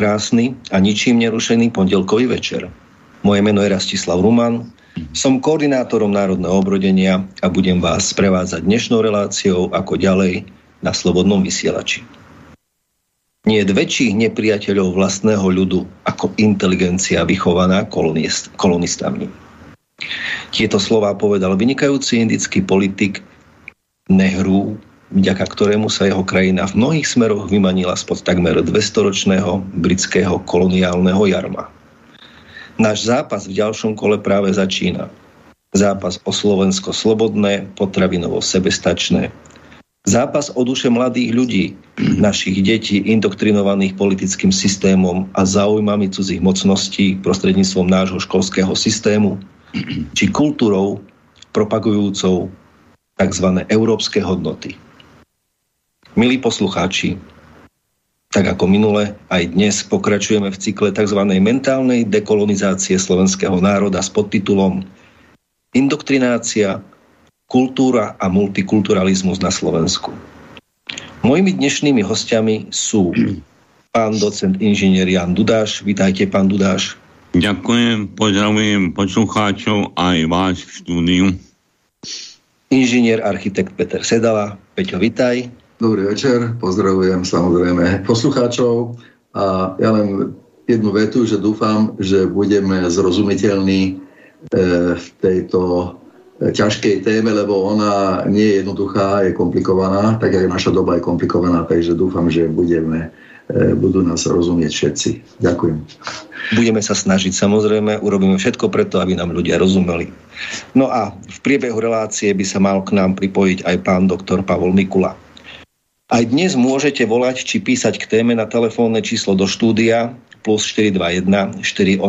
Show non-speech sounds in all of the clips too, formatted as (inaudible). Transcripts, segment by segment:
krásny a ničím nerušený pondelkový večer. Moje meno je Rastislav Ruman, som koordinátorom Národného obrodenia a budem vás sprevádzať dnešnou reláciou ako ďalej na Slobodnom vysielači. Nie je väčších nepriateľov vlastného ľudu ako inteligencia vychovaná kolonist, kolonistami. Tieto slova povedal vynikajúci indický politik Nehru vďaka ktorému sa jeho krajina v mnohých smeroch vymanila spod takmer 200-ročného britského koloniálneho jarma. Náš zápas v ďalšom kole práve začína. Zápas o Slovensko slobodné, potravinovo sebestačné. Zápas o duše mladých ľudí, našich detí indoktrinovaných politickým systémom a záujmami cudzích mocností prostredníctvom nášho školského systému, či kultúrou propagujúcou tzv. európske hodnoty. Milí poslucháči, tak ako minule, aj dnes pokračujeme v cykle tzv. mentálnej dekolonizácie slovenského národa s podtitulom Indoktrinácia, kultúra a multikulturalizmus na Slovensku. Mojimi dnešnými hostiami sú pán docent inžinier Jan Dudáš. Vítajte, pán Dudáš. Ďakujem, pozdravujem poslucháčov aj vás v štúdiu. Inžinier architekt Peter Sedala. Peťo, vitaj. Dobrý večer, pozdravujem samozrejme poslucháčov a ja len jednu vetu, že dúfam, že budeme zrozumiteľní e, v tejto ťažkej téme, lebo ona nie je jednoduchá, je komplikovaná, tak aj naša doba je komplikovaná, takže dúfam, že budeme, e, budú nás rozumieť všetci. Ďakujem. Budeme sa snažiť, samozrejme, urobíme všetko preto, aby nám ľudia rozumeli. No a v priebehu relácie by sa mal k nám pripojiť aj pán doktor Pavol Mikula. Aj dnes môžete volať či písať k téme na telefónne číslo do štúdia plus 421 48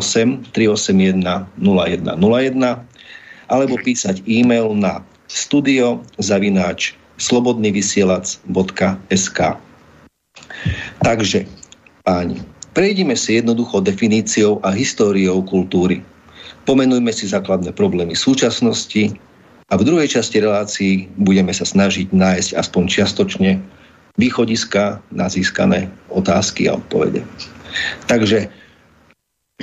381 0101 alebo písať e-mail na studio zavináč slobodnyvysielac.sk Takže, páni, prejdime si jednoducho definíciou a históriou kultúry. Pomenujme si základné problémy súčasnosti a v druhej časti relácií budeme sa snažiť nájsť aspoň čiastočne východiska na získané otázky a odpovede. Takže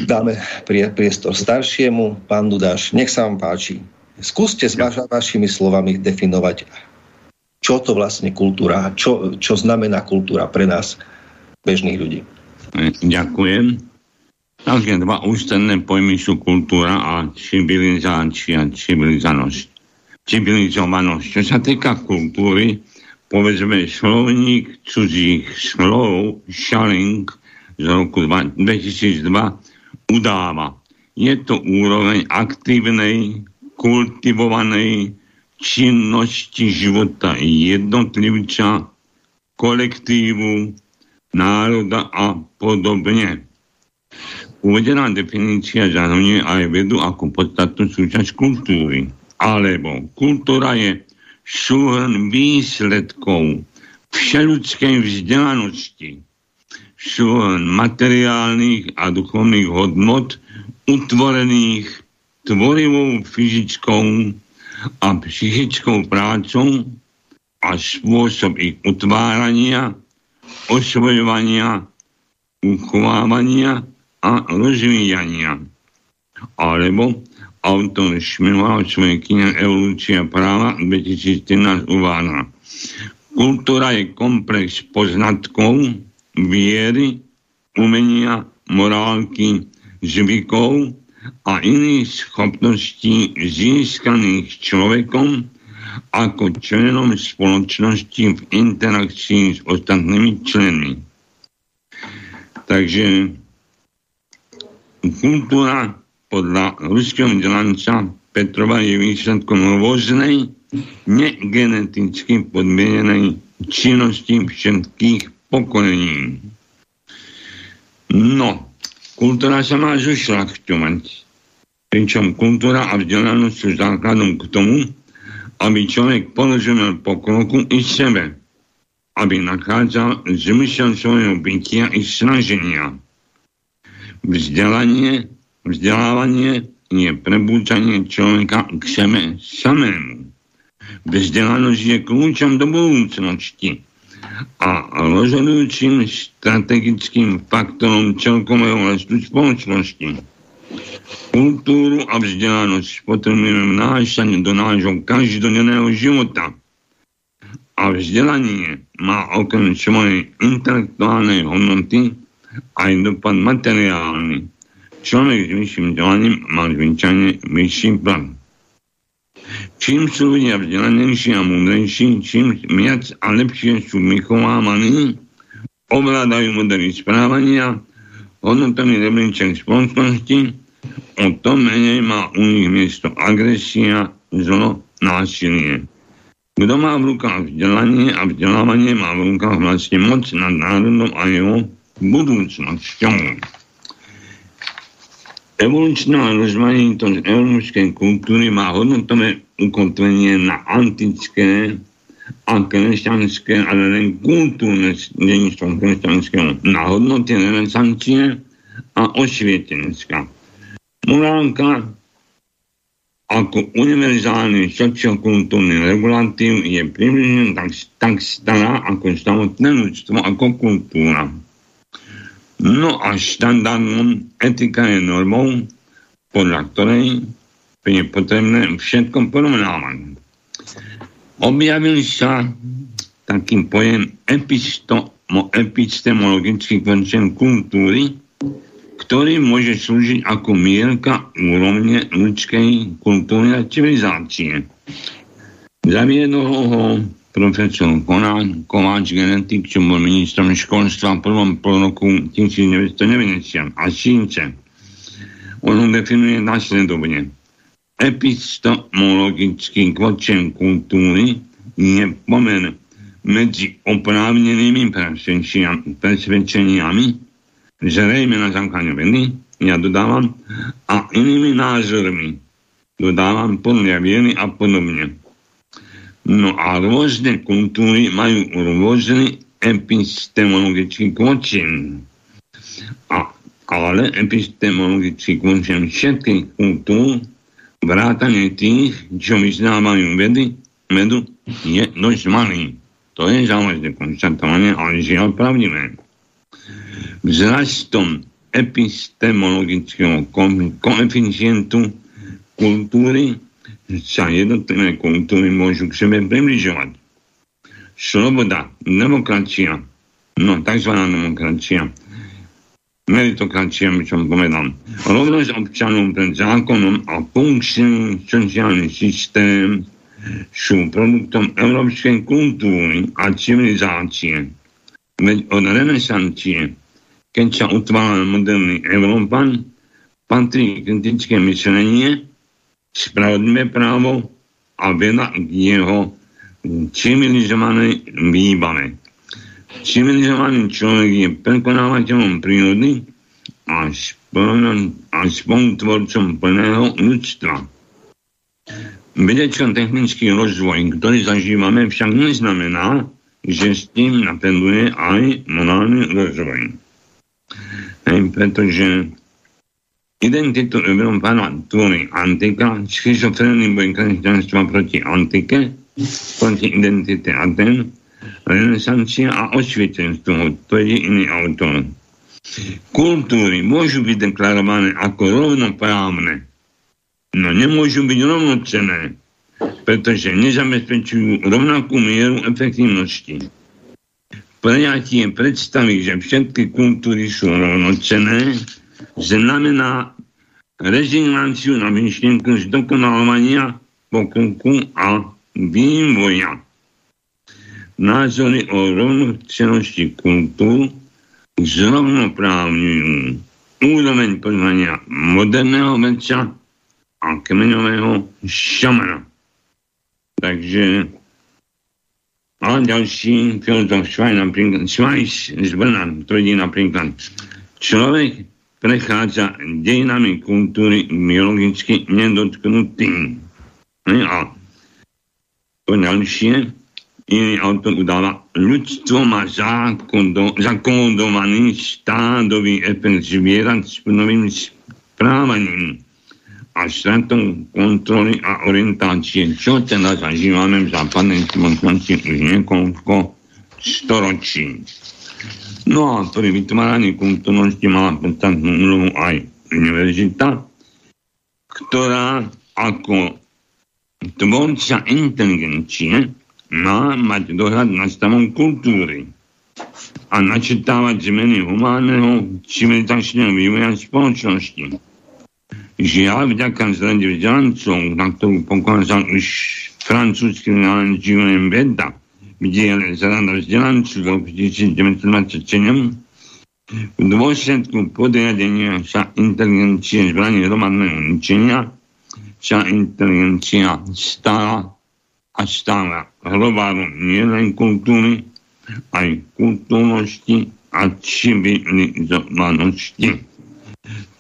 dáme priestor staršiemu. Pán Dudáš, nech sa vám páči. Skúste s vaš, vašimi slovami definovať, čo to vlastne kultúra, čo, čo znamená kultúra pre nás, bežných ľudí. Ďakujem. Takže dva ústredné pojmy sú kultúra a civilizácia, civilizovanosť. Civilizovanosť. Čo sa týka kultúry, povedzme slovník cudzích slov Shaling z roku 2002 udáva. Je to úroveň aktívnej, kultivovanej činnosti života jednotlivca, kolektívu, národa a podobne. Uvedená definícia zahrňuje aj vedu ako podstatnú súčasť kultúry. Alebo kultúra je súhrn výsledkov všeludskej vzdelanosti, súhrn materiálnych a duchovných hodnot utvorených tvorivou fyzickou a psychickou prácou a spôsob ich utvárania, osvojovania, uchovávania a rozvíjania. Alebo autor svojej knihe Evolúcia práva 2013 uvádza. Kultúra je komplex poznatkov, viery, umenia, morálky, zvykov a iných schopností získaných človekom ako členom spoločnosti v interakcii s ostatnými členmi. Takže kultúra podľa ruského vzdelanca Petrova je výsledkom rôznej negeneticky podmienenej činnosti všetkých pokolení. No, kultúra sa má zušľachťovať. Pričom kultúra a vzdelanosť sú základom k tomu, aby človek položil pokroku i sebe, aby nachádzal zmysel svojho bytia i snaženia. Vzdelanie Vzdelávanie je prebúčanie človeka k sebe samému. Vzdelanosť je kľúčom do budúcnosti. a rozhodujúcim strategickým faktorom celkového rastu spoločnosti. Kultúru a vzdelanosť potrebujeme vnášať do nášho každodenného života. A vzdelanie má okrem svojej intelektuálnej hodnoty aj dopad materiálny. Človek s vyšším vzdelaním má zvyčajne vyšší plat. Čím sú ľudia vzdelanejší a múdrejší, čím viac a lepšie sú vychovávaní, ovládajú modely správania, hodnotový rebríček spoločnosti, o to menej má u nich miesto agresia, zlo, násilie. Kto má v rukách vzdelanie a vzdelávanie má v rukách vlastne moc nad národom a jeho budúcnosťou. Evolučná rozmanitosť európskej kultúry má hodnotové ukotvenie na antické a kresťanské, ale len kultúrne dedičstvo kresťanského na hodnoty renesancie a osvietenská. Morálka ako univerzálny sociokultúrny regulatív je približne tak, tak stará ako samotné ľudstvo, ako kultúra. No a štandardom etika je normou, podľa ktorej je potrebné všetko porovnávať. Objavil sa taký pojem episto, epistemologický koncept kultúry, ktorý môže slúžiť ako mierka úrovne ľudskej kultúry a civilizácie. Zaviedol ho profesor Konán, Kováč genetik, čo bol ministrom školstva v prvom pol roku 1990 a Šínce. On ho definuje nasledovne. Epistemologický kvočen kultúry je pomer medzi oprávnenými presvedčeniami, zrejme na základe vedy, ja dodávam, a inými názormi, dodávam podľa viery a podobne. No a rôzne kultúry majú rôzny epistemologický kvočin. A, ale epistemologický kvočin všetkých kultúr, vrátane tých, čo vyznávajú vedy, vedu, je dosť malý. To je závažné konštatovanie, ale žiaľ pravdivé. Vzrastom epistemologického koeficientu kultúry sa jednotlivé kultúry môžu k sebe približovať. Sloboda, demokracia, no tzv. demokracia, meritokracia, by som povedal, rovnosť občanov pred zákonom a funkčný sociálny systém sú produktom európskej kultúry a civilizácie. Veď od renesancie, keď sa utváral moderný Európan, patrí kritické myslenie, spravodlivé právo a veda k jeho civilizovanej výbave. Civilizovaný človek je prekonávateľom prírody a, a spolutvorcom plného ľudstva. Vedecko-technický rozvoj, ktorý zažívame, však neznamená, že s tým napreduje aj morálny rozvoj. Hej, pretože Identitu Európana tvorí antika, schizofrénny boj kresťanstva proti antike, proti identite Aten, renesancia a osvietenstvo, to je iný autor. Kultúry môžu byť deklarované ako rovnoprávne, no nemôžu byť rovnocené, pretože nezabezpečujú rovnakú mieru efektivnosti. Prejatie predstavy, že všetky kultúry sú rovnocené, znamená rezignáciu na myšlienku zdokonalovania pokroku a vývoja. Názory o rovnocenosti kultúr zrovnoprávňujú úroveň poznania moderného vedca a kmeňového šamana. Takže a ďalší filozof Švaj, z Brna tvrdí napríklad, človek prechádza dejinami kultúry biologicky nedotknutým. A to ďalšie, iný autor udáva, ľudstvo má zakódovaný stádový efekt zvierat s novým správaním a stratou kontroly a orientácie, čo teda zažívame v západnej spoločnosti už niekoľko storočí. No a pri vytváraní kultúrnosti mala podstatnú úlohu aj univerzita, ktorá ako tvorca inteligencie má mať dohľad nad stavom kultúry a načetávať zmeny humánneho civilizačného vývoja spoločnosti. Žiaľ, vďaka zrade vzdelancov, na ktorú pokázal už francúzsky Julien Veda, v diele zrada vzdelancov v 1927, v dôsledku podriadenia sa inteligencie zbraní hromadného ničenia sa inteligencia stala a stála hlobárom nielen kultúry, aj kultúrnosti a civilizovanosti.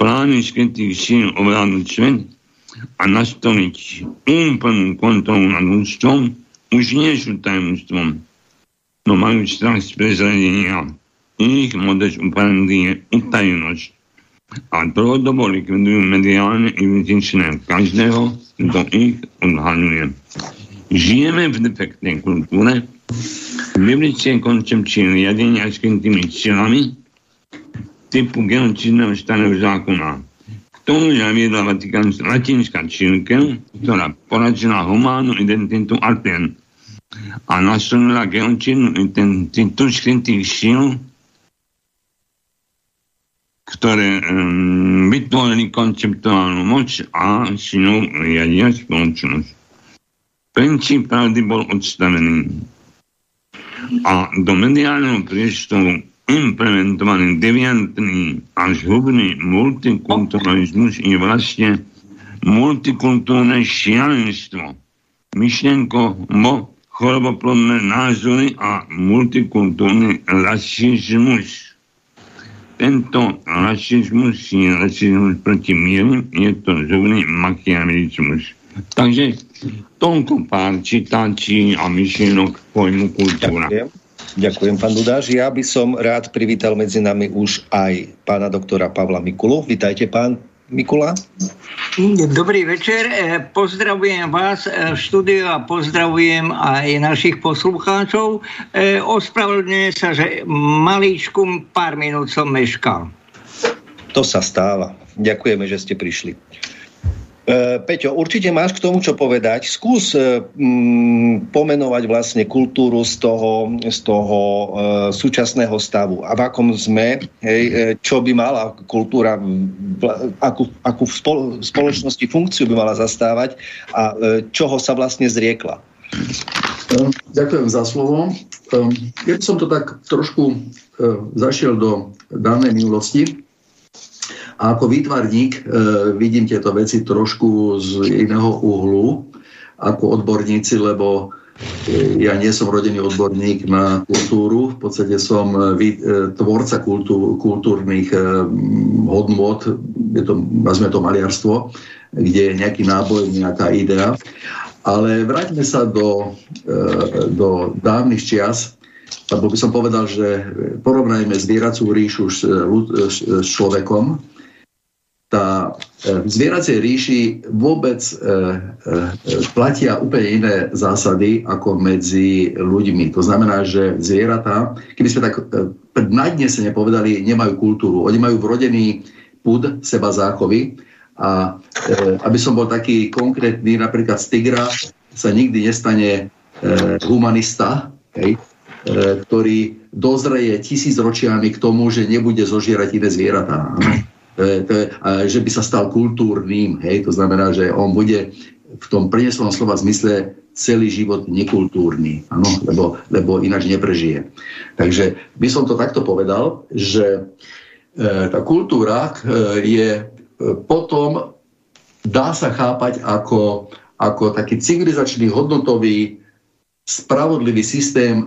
Plány skrytých síl ovládnuť svet a nastoliť úplnú kontrolu nad ľudstvom už nie sú tajomstvom, no majú strach z prezradenia. Ich modus operandi je utajenosť a dlhodobo likvidujú mediálne investičné každého, kto ich odhaľuje. Žijeme v defektnej kultúre, biblické koncepcie riadenia skrytými silami typu genocidného starého zákona. Zaviedla latinská církev, ktorá poradila humánnu identitu Atén a nasunula genocidnú identitu skrytých síl, ktoré um, vytvorili konceptuálnu moc a sinou riadia spoločnosť. Princíp pravdy bol odstavený a do mediálneho priestoru implementovaný deviantný a zhubný multikulturalizmus je vlastne multikultúrne šialenstvo. Myšlenko mo choroboplodné názory a multikultúrny rasizmus. Tento rasizmus je rasizmus proti mieru, je to zhubný makiavelizmus. Takže toľko pár citácií a myšlienok pojmu kultúra. Ďakujem. Ďakujem, pán Dudáš. Ja by som rád privítal medzi nami už aj pána doktora Pavla Mikulu. Vítajte, pán Mikula. Dobrý večer, e, pozdravujem vás e, v štúdiu a pozdravujem aj našich poslucháčov. E, ospravedlňujem sa, že malíčku pár minút som meškal. To sa stáva. Ďakujeme, že ste prišli. E, Peťo, určite máš k tomu čo povedať. Skús e, mm, pomenovať vlastne kultúru z toho, z toho e, súčasného stavu. A v akom sme, hej, e, čo by mala kultúra, akú, akú v spoločnosti funkciu by mala zastávať a e, čoho sa vlastne zriekla. Ďakujem za slovo. Keď som to tak trošku zašiel do danej minulosti, a ako výtvarník e, vidím tieto veci trošku z iného uhlu ako odborníci, lebo e, ja nie som rodený odborník na kultúru, v podstate som vý, e, tvorca kultúr, kultúrnych e, hodnôt, je to, nazme to maliarstvo, kde je nejaký náboj, nejaká idea. Ale vráťme sa do, e, do dávnych čias, lebo by som povedal, že porovnajme zvieracú ríšu s, s, s človekom, tá e, v zvieracej ríši vôbec e, e, platia úplne iné zásady ako medzi ľuďmi. To znamená, že zvieratá, keby sme tak nadnesene povedali, nemajú kultúru. Oni majú vrodený pud seba záchovy a aby som bol taký konkrétny, napríklad z tigra sa nikdy nestane humanista, hej, ktorý dozreje tisíc ročiami k tomu, že nebude zožierať iné zvieratá. Je, že by sa stal kultúrnym, hej, to znamená, že on bude v tom prineslom slova zmysle celý život nekultúrny, ano, lebo, lebo ináč neprežije. Takže by som to takto povedal, že e, tá kultúra e, je e, potom, dá sa chápať ako, ako taký civilizačný, hodnotový, spravodlivý systém e,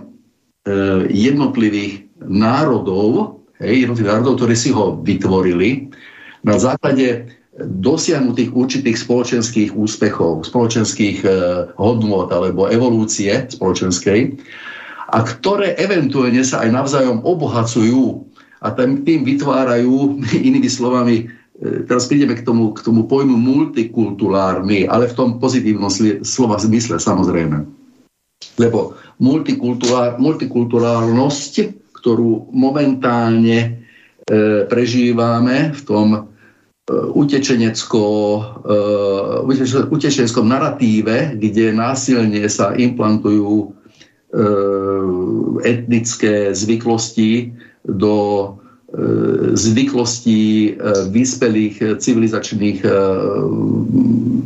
jednotlivých národov, hej, jednotlivých národov, ktorí si ho vytvorili na základe dosiahnutých určitých spoločenských úspechov, spoločenských e, hodnôt alebo evolúcie spoločenskej a ktoré eventuálne sa aj navzájom obohacujú a tým, tým vytvárajú, (laughs) inými slovami, e, teraz prídeme k tomu, k tomu pojmu multikulturálny, ale v tom pozitívnom slova zmysle samozrejme. Lebo multikulturálnosť, ktorú momentálne e, prežívame v tom e, utečenecko, e, utečeneckom naratíve, kde násilne sa implantujú e, etnické zvyklosti do E, zvyklostí e, vyspelých civilizačných e,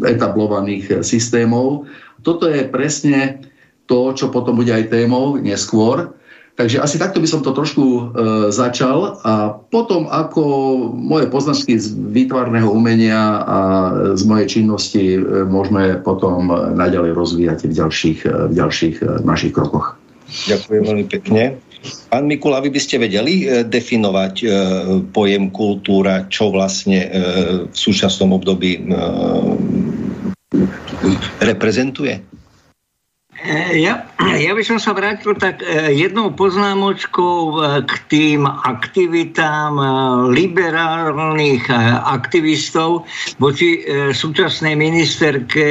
etablovaných systémov. Toto je presne to, čo potom bude aj témou neskôr. Takže asi takto by som to trošku e, začal a potom ako moje poznatky z výtvarného umenia a z mojej činnosti e, môžeme potom naďalej rozvíjať v ďalších, v ďalších našich krokoch. Ďakujem veľmi pekne. Pán Mikula, vy by ste vedeli e, definovať e, pojem kultúra, čo vlastne e, v súčasnom období reprezentuje? Ja, (clears throat) ja by som sa vrátil tak jednou poznámočkou k tým aktivitám liberálnych aktivistov voči súčasnej ministerke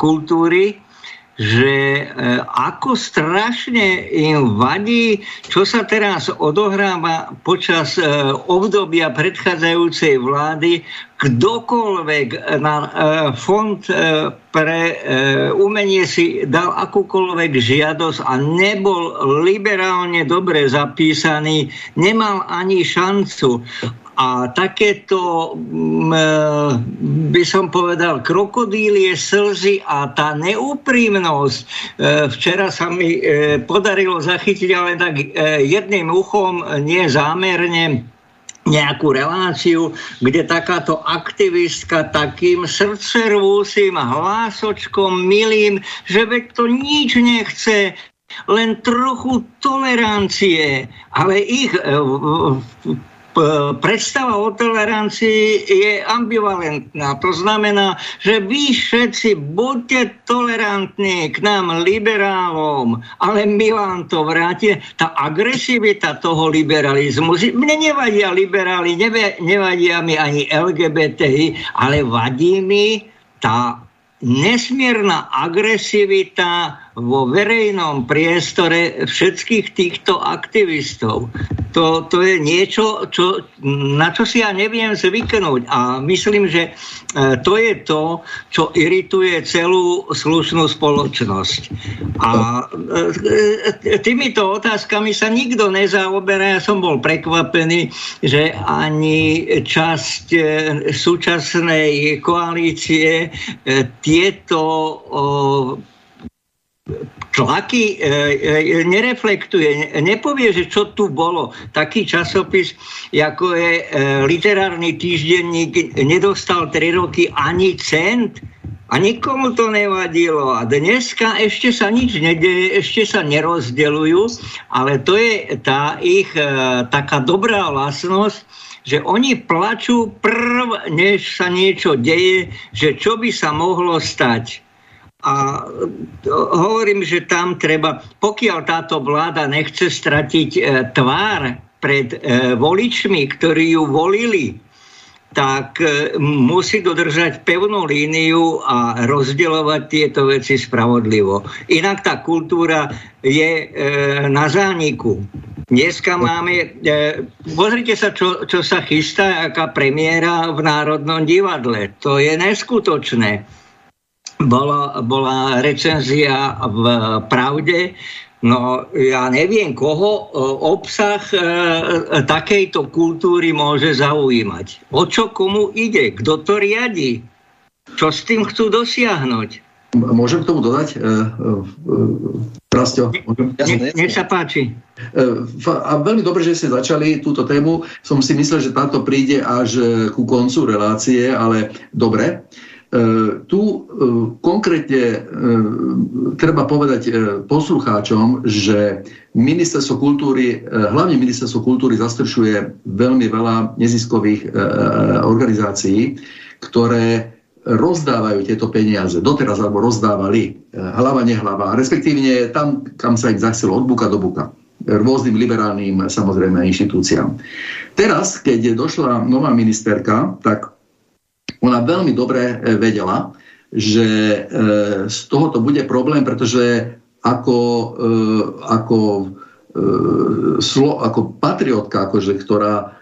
kultúry, že ako strašne im vadí, čo sa teraz odohráva počas obdobia predchádzajúcej vlády, kdokoľvek na e, fond pre umenie si dal akúkoľvek žiadosť a nebol liberálne dobre zapísaný, nemal ani šancu. A takéto, mm, e, by som povedal, krokodílie slzy a tá neúprimnosť. E, včera sa mi e, podarilo zachytiť ale tak jedným uchom, nie zámerne, nejakú reláciu, kde takáto aktivistka takým srdcervúsim hlásočkom milým, že veď to nič nechce, len trochu tolerancie, ale ich predstava o tolerancii je ambivalentná. To znamená, že vy všetci buďte tolerantní k nám liberálom, ale my vám to vráte. Tá agresivita toho liberalizmu, mne nevadia liberáli, nevadia mi ani LGBTI, ale vadí mi tá nesmierna agresivita vo verejnom priestore všetkých týchto aktivistov. To, to je niečo, čo, na čo si ja neviem zvyknúť. A myslím, že e, to je to, čo irituje celú slušnú spoločnosť. A e, týmito otázkami sa nikto nezaoberá. Ja som bol prekvapený, že ani časť e, súčasnej koalície tieto tlaky e, e, nereflektuje, nepovie, že čo tu bolo. Taký časopis, ako je e, literárny týždenník, nedostal 3 roky ani cent a nikomu to nevadilo. A dneska ešte sa nič nedeje, ešte sa nerozdelujú, ale to je tá ich e, taká dobrá vlastnosť, že oni plačú prv, než sa niečo deje, že čo by sa mohlo stať. A hovorím, že tam treba, pokiaľ táto vláda nechce stratiť e, tvár pred e, voličmi, ktorí ju volili, tak e, musí dodržať pevnú líniu a rozdeľovať tieto veci spravodlivo. Inak tá kultúra je e, na zániku. Dneska máme, e, pozrite sa, čo, čo sa chystá, aká premiéra v Národnom divadle. To je neskutočné bola, bola recenzia v Pravde, No, ja neviem, koho e, obsah e, takejto kultúry môže zaujímať. O čo komu ide? Kto to riadi? Čo s tým chcú dosiahnuť? Môžem k tomu dodať? E, Rastio, nech, nech sa páči. A veľmi dobre, že ste začali túto tému. Som si myslel, že táto príde až ku koncu relácie, ale dobre. E, tu e, konkrétne e, treba povedať poslucháčom, že ministerstvo kultúry, hlavne ministerstvo kultúry zastršuje veľmi veľa neziskových organizácií, ktoré rozdávajú tieto peniaze, doteraz alebo rozdávali, hlava nehlava, respektívne tam, kam sa ich zachcelo od buka do buka. Rôznym liberálnym samozrejme inštitúciám. Teraz, keď došla nová ministerka, tak ona veľmi dobre e, vedela, že e, z tohoto bude problém, pretože ako, e, ako, ako patriotka, akože, ktorá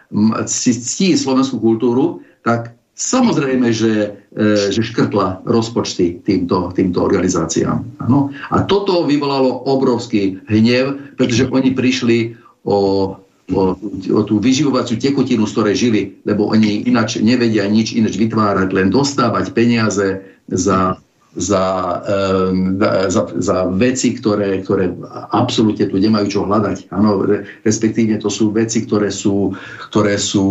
si ctí slovenskú kultúru, tak samozrejme, že, že škrtla rozpočty týmto, týmto organizáciám. Ano? A toto vyvolalo obrovský hnev, pretože oni prišli o o, o tú vyživovaciu tekutinu, z ktorej žili, lebo oni ináč nevedia nič ináč vytvárať, len dostávať peniaze za, za, um, za, za veci, ktoré, ktoré absolútne tu nemajú čo hľadať. Ano, respektívne to sú veci, ktoré sú, ktoré sú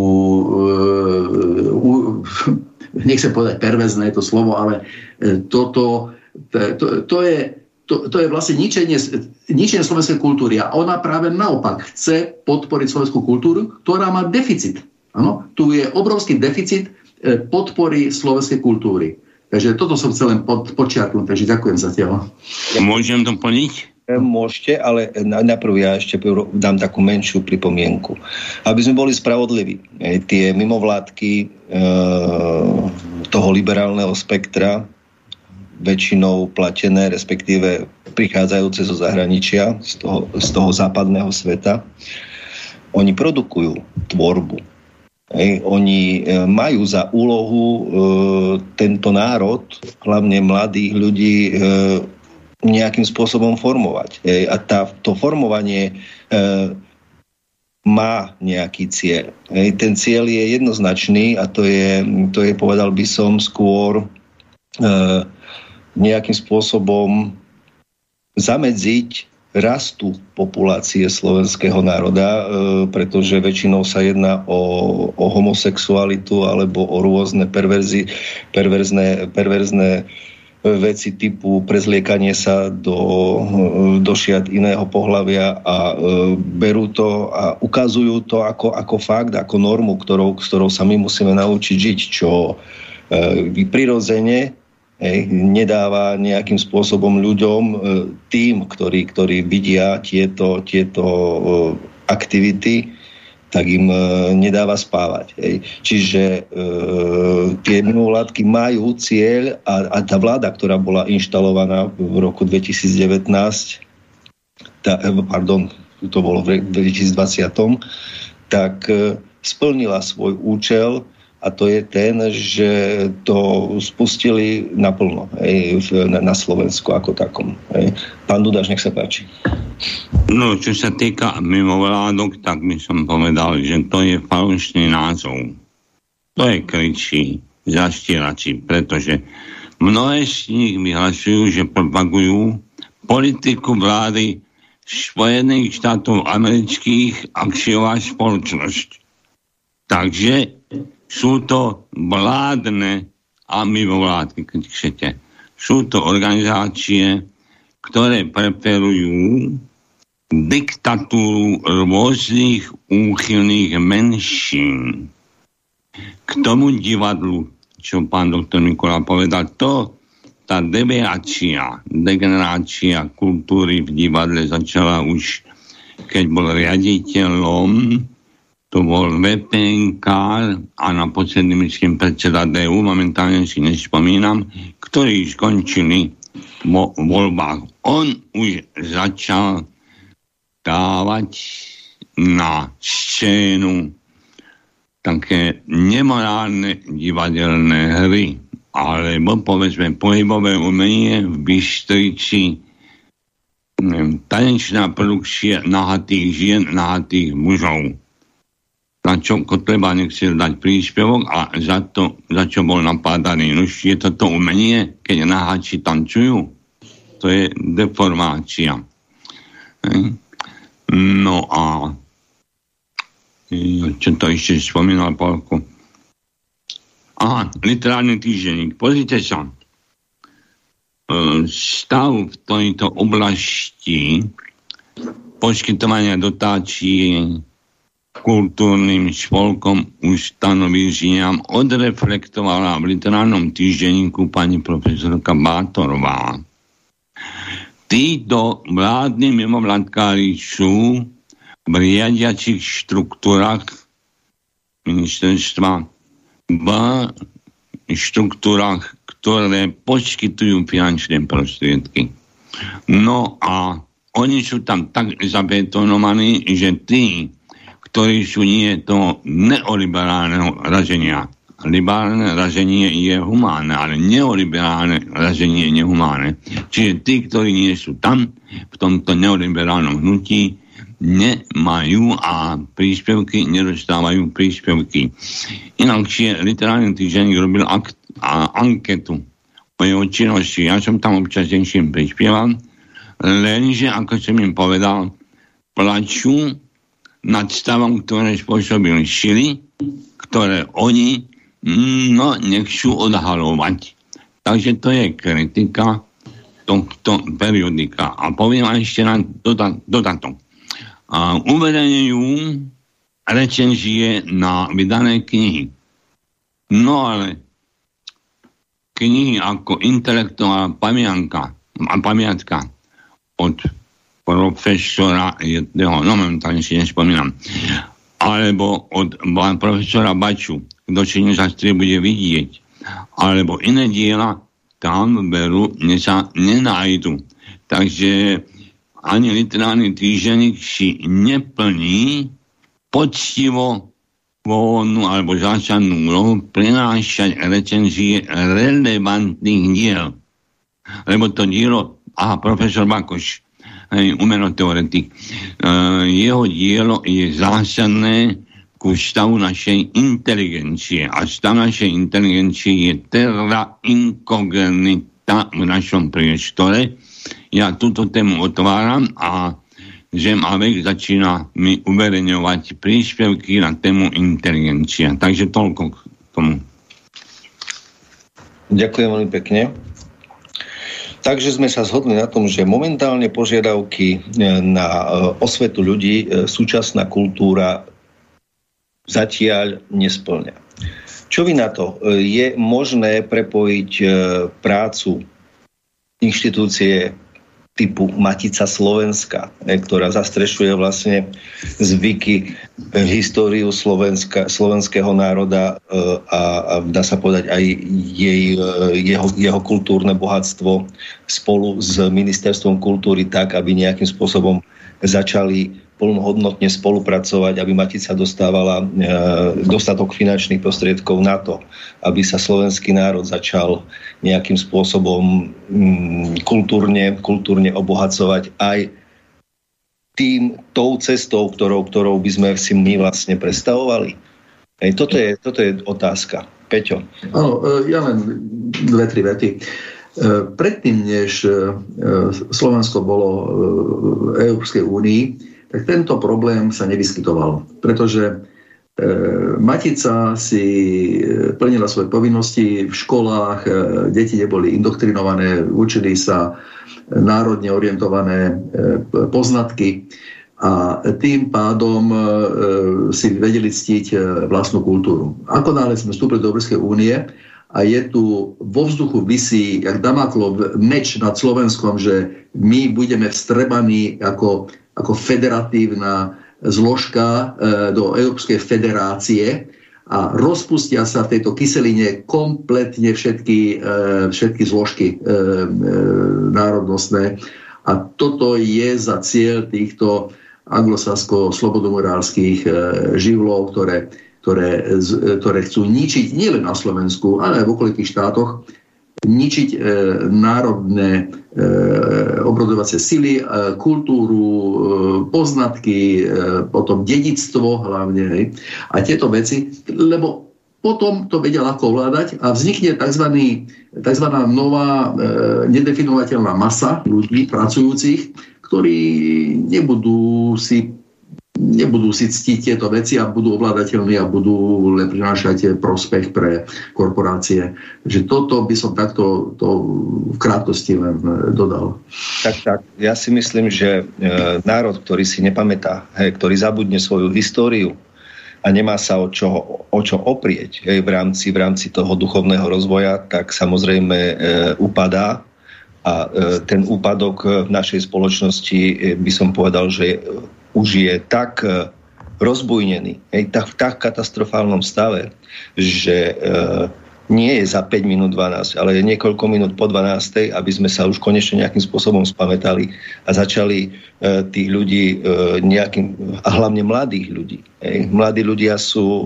uh, uh, (laughs) nechcem povedať pervezné to slovo, ale uh, toto, to, to je to, to je vlastne ničenie, ničenie slovenskej kultúry. A ona práve naopak chce podporiť slovenskú kultúru, ktorá má deficit. Ano? Tu je obrovský deficit e, podpory slovenskej kultúry. Takže toto som chcel len pod, počiarknúť, takže ďakujem zatiaľ. Môžem to plniť? E, môžete, ale najprv ja ešte dám takú menšiu pripomienku. Aby sme boli spravodliví, e, tie mimovládky e, toho liberálneho spektra väčšinou platené, respektíve prichádzajúce zo zahraničia, z toho, z toho západného sveta, oni produkujú tvorbu. Hej, oni e, majú za úlohu e, tento národ, hlavne mladých ľudí, e, nejakým spôsobom formovať. Hej, a tá, to formovanie e, má nejaký cieľ. Hej, ten cieľ je jednoznačný a to je, to je povedal by som, skôr e, nejakým spôsobom zamedziť rastu populácie slovenského národa, e, pretože väčšinou sa jedná o, o homosexualitu alebo o rôzne perverzi, perverzné, perverzné veci typu prezliekanie sa do, do šiat iného pohľavia a e, berú to a ukazujú to ako, ako fakt, ako normu, ktorou, ktorou sa my musíme naučiť žiť, čo e, prirodzene hej, nedáva nejakým spôsobom ľuďom, e, tým, ktorí, ktorí vidia tieto, tieto e, aktivity, tak im e, nedáva spávať. Hej. Čiže e, tie mimovládky majú cieľ a, a tá vláda, ktorá bola inštalovaná v roku 2019, tá, pardon, to bolo v 2020, tak e, splnila svoj účel a to je ten, že to spustili naplno hej, na, Slovensku ako takom. Hej. Pán Dudaš, nech sa páči. No, čo sa týka mimovládok, tak by som povedal, že to je falošný názov. To je kričí, zaštierači, pretože mnohé z nich vyhlasujú, že propagujú politiku vlády Spojených štátov amerických akciová spoločnosť. Takže sú to vládne a mimovládky, keď chcete. Sú to organizácie, ktoré preferujú diktatúru rôznych úchylných menšín. K tomu divadlu, čo pán doktor Nikola povedal, to, tá deviácia, degenerácia kultúry v divadle začala už, keď bol riaditeľom to bol VPNK a na posledný myslím predseda DU, momentálne si nespomínam, ktorí skončili vo voľbách. On už začal dávať na scénu také nemorálne divadelné hry, alebo povedzme pohybové umenie v Bystrici, tanečná produkcia nahatých žien, nahatých mužov na čo Kotleba nechcel dať príspevok a za to, za čo bol napádaný. No je to umenie, keď naháči tancujú. To je deformácia. No a čo to ešte spomínal Polku? Aha, literárny týždenník. Pozrite sa. Stav v tejto oblasti poskytovania dotácií kultúrnym spolkom nám odreflektovala v literárnom týždenníku pani profesorka Bátorová. Títo vládni mimovládkári sú v riadiacich štruktúrach ministerstva v štruktúrach, ktoré poskytujú finančné prostriedky. No a oni sú tam tak zabetonovaní, že tí, ktorí sú nie to neoliberálneho raženia, liberálne raženie je humánne, ale neoliberálne raženie je nehumánne. Čiže tí, ktorí nie sú tam, v tomto neoliberálnom hnutí, nemajú a príspevky nedostávajú príspevky. Inakšie literárny týždeň robil akt, a anketu o jeho činnosti. Ja som tam občas niečím prispieval, lenže, ako som im povedal, plačú nad stavom, ktoré spôsobili šily, ktoré oni no, nechcú odhalovať. Takže to je kritika tohto periodika. A poviem ešte na dodatok a uverejňujú recenzie na vydané knihy. No ale knihy ako intelektuálna pamiatka, pamiatka od profesora jedného, no momentálne si nespomínam, alebo od profesora Baču, kto si nezastrie bude vidieť, alebo iné diela tam veru sa nenájdu. Takže ani literárny týždenník si neplní poctivo pôvodnú alebo zásadnú úlohu prinášať recenzie relevantných diel. Lebo to dielo, aha, profesor Bakoš, umenoteoretik, uh, jeho dielo je zásadné ku stavu našej inteligencie. A stav našej inteligencie je terra incognita v našom priestore, ja túto tému otváram a Zem a vek začína mi uverejňovať príspevky na tému inteligencia. Takže toľko k tomu. Ďakujem veľmi pekne. Takže sme sa zhodli na tom, že momentálne požiadavky e, na e, osvetu ľudí e, súčasná kultúra zatiaľ nesplňa. Čo vy na to? Je možné prepojiť prácu inštitúcie typu Matica Slovenska, e, ktorá zastrešuje vlastne zvyky, e, históriu Slovenska, slovenského národa e, a, a dá sa povedať aj jej, jeho, jeho kultúrne bohatstvo spolu s Ministerstvom kultúry tak, aby nejakým spôsobom začali plnohodnotne spolupracovať, aby Matica dostávala e, dostatok finančných prostriedkov na to, aby sa slovenský národ začal nejakým spôsobom mm, kultúrne, kultúrne obohacovať aj tým, tou cestou, ktorou, ktorou by sme si my vlastne predstavovali. Ej, toto, je, toto je otázka. Peťo. Áno, e, ja len dve, tri vety. E, predtým, než Slovensko bolo v Európskej únii, tak tento problém sa nevyskytoval, pretože e, Matica si e, plnila svoje povinnosti v školách, e, deti neboli indoktrinované, učili sa národne orientované poznatky a tým pádom si vedeli ctiť vlastnú kultúru. Ako náhle sme vstúpili do Európskej únie a je tu vo vzduchu vysí, jak Damaklov meč nad Slovenskom, že my budeme vstrebaní ako ako federatívna zložka e, do Európskej federácie a rozpustia sa v tejto kyseline kompletne všetky, e, všetky zložky e, národnostné. A toto je za cieľ týchto anglosasko-slobodomorálskych živlov, ktoré, ktoré, ktoré chcú ničiť nielen na Slovensku, ale aj v okolitých štátoch ničiť e, národné e, obrodovacie sily, e, kultúru, e, poznatky, e, potom dedictvo hlavne. Hej. A tieto veci, lebo potom to vedia ľahko ovládať a vznikne tzv. tzv. nová e, nedefinovateľná masa ľudí, pracujúcich, ktorí nebudú si nebudú si ctiť tieto veci a budú ovládateľní a budú prinášať prospech pre korporácie. Takže toto by som takto to v krátkosti len e, dodal. Tak, tak. Ja si myslím, že e, národ, ktorý si nepamätá, hej, ktorý zabudne svoju históriu a nemá sa o čo, o čo oprieť hej, v, rámci, v rámci toho duchovného rozvoja, tak samozrejme e, upadá a e, ten úpadok v našej spoločnosti e, by som povedal, že už je tak e, rozbujnený, hej, tak, v tak katastrofálnom stave, že e, nie je za 5 minút 12, ale je niekoľko minút po 12, aby sme sa už konečne nejakým spôsobom spamätali a začali e, tých ľudí e, nejakým, a hlavne mladých ľudí. Ej. Mladí ľudia sú e,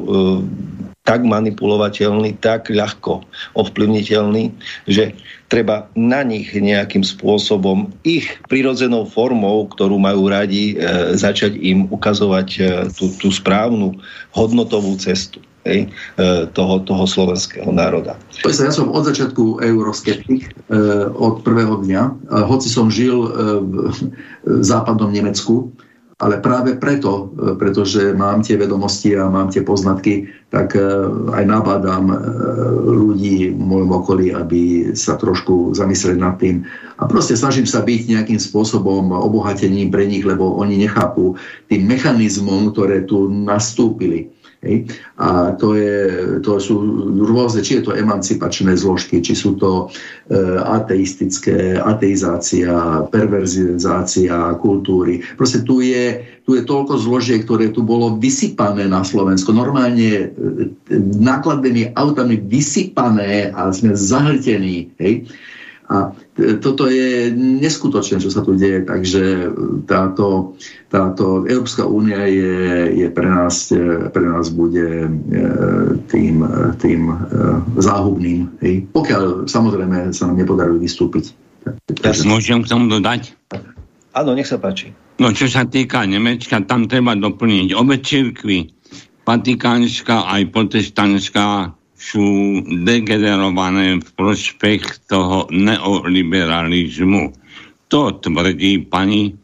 tak manipulovateľní, tak ľahko ovplyvniteľní, že treba na nich nejakým spôsobom ich prirodzenou formou, ktorú majú radi, e, začať im ukazovať e, tú, tú správnu hodnotovú cestu e, toho, toho slovenského národa. Ja som od začiatku euroskeptik, e, od prvého dňa, hoci som žil e, v západnom Nemecku, ale práve preto, pretože mám tie vedomosti a mám tie poznatky, tak aj nabádam ľudí v môjom okolí, aby sa trošku zamysleli nad tým. A proste snažím sa byť nejakým spôsobom obohatením pre nich, lebo oni nechápu tým mechanizmom, ktoré tu nastúpili Hej. A to, je, to sú rôzne, či je to emancipačné zložky, či sú to e, ateistické, ateizácia, perverzizácia kultúry. Proste tu je, tu je toľko zložiek, ktoré tu bolo vysypané na Slovensko. Normálne e, nákladnými autami vysypané a sme zahltení. Hej. A toto je neskutočné, čo sa tu deje, takže táto, táto Európska únia je, je pre, nás, pre nás bude e, tým, tým e, záhubným. Hej. Pokiaľ samozrejme sa nám nepodarí vystúpiť. Ja môžem k tomu dodať? Áno, nech sa páči. No čo sa týka Nemecka, tam treba doplniť obe církvy, vatikánska aj protestantská sú degenerované v prospech toho neoliberalizmu. To tvrdí pani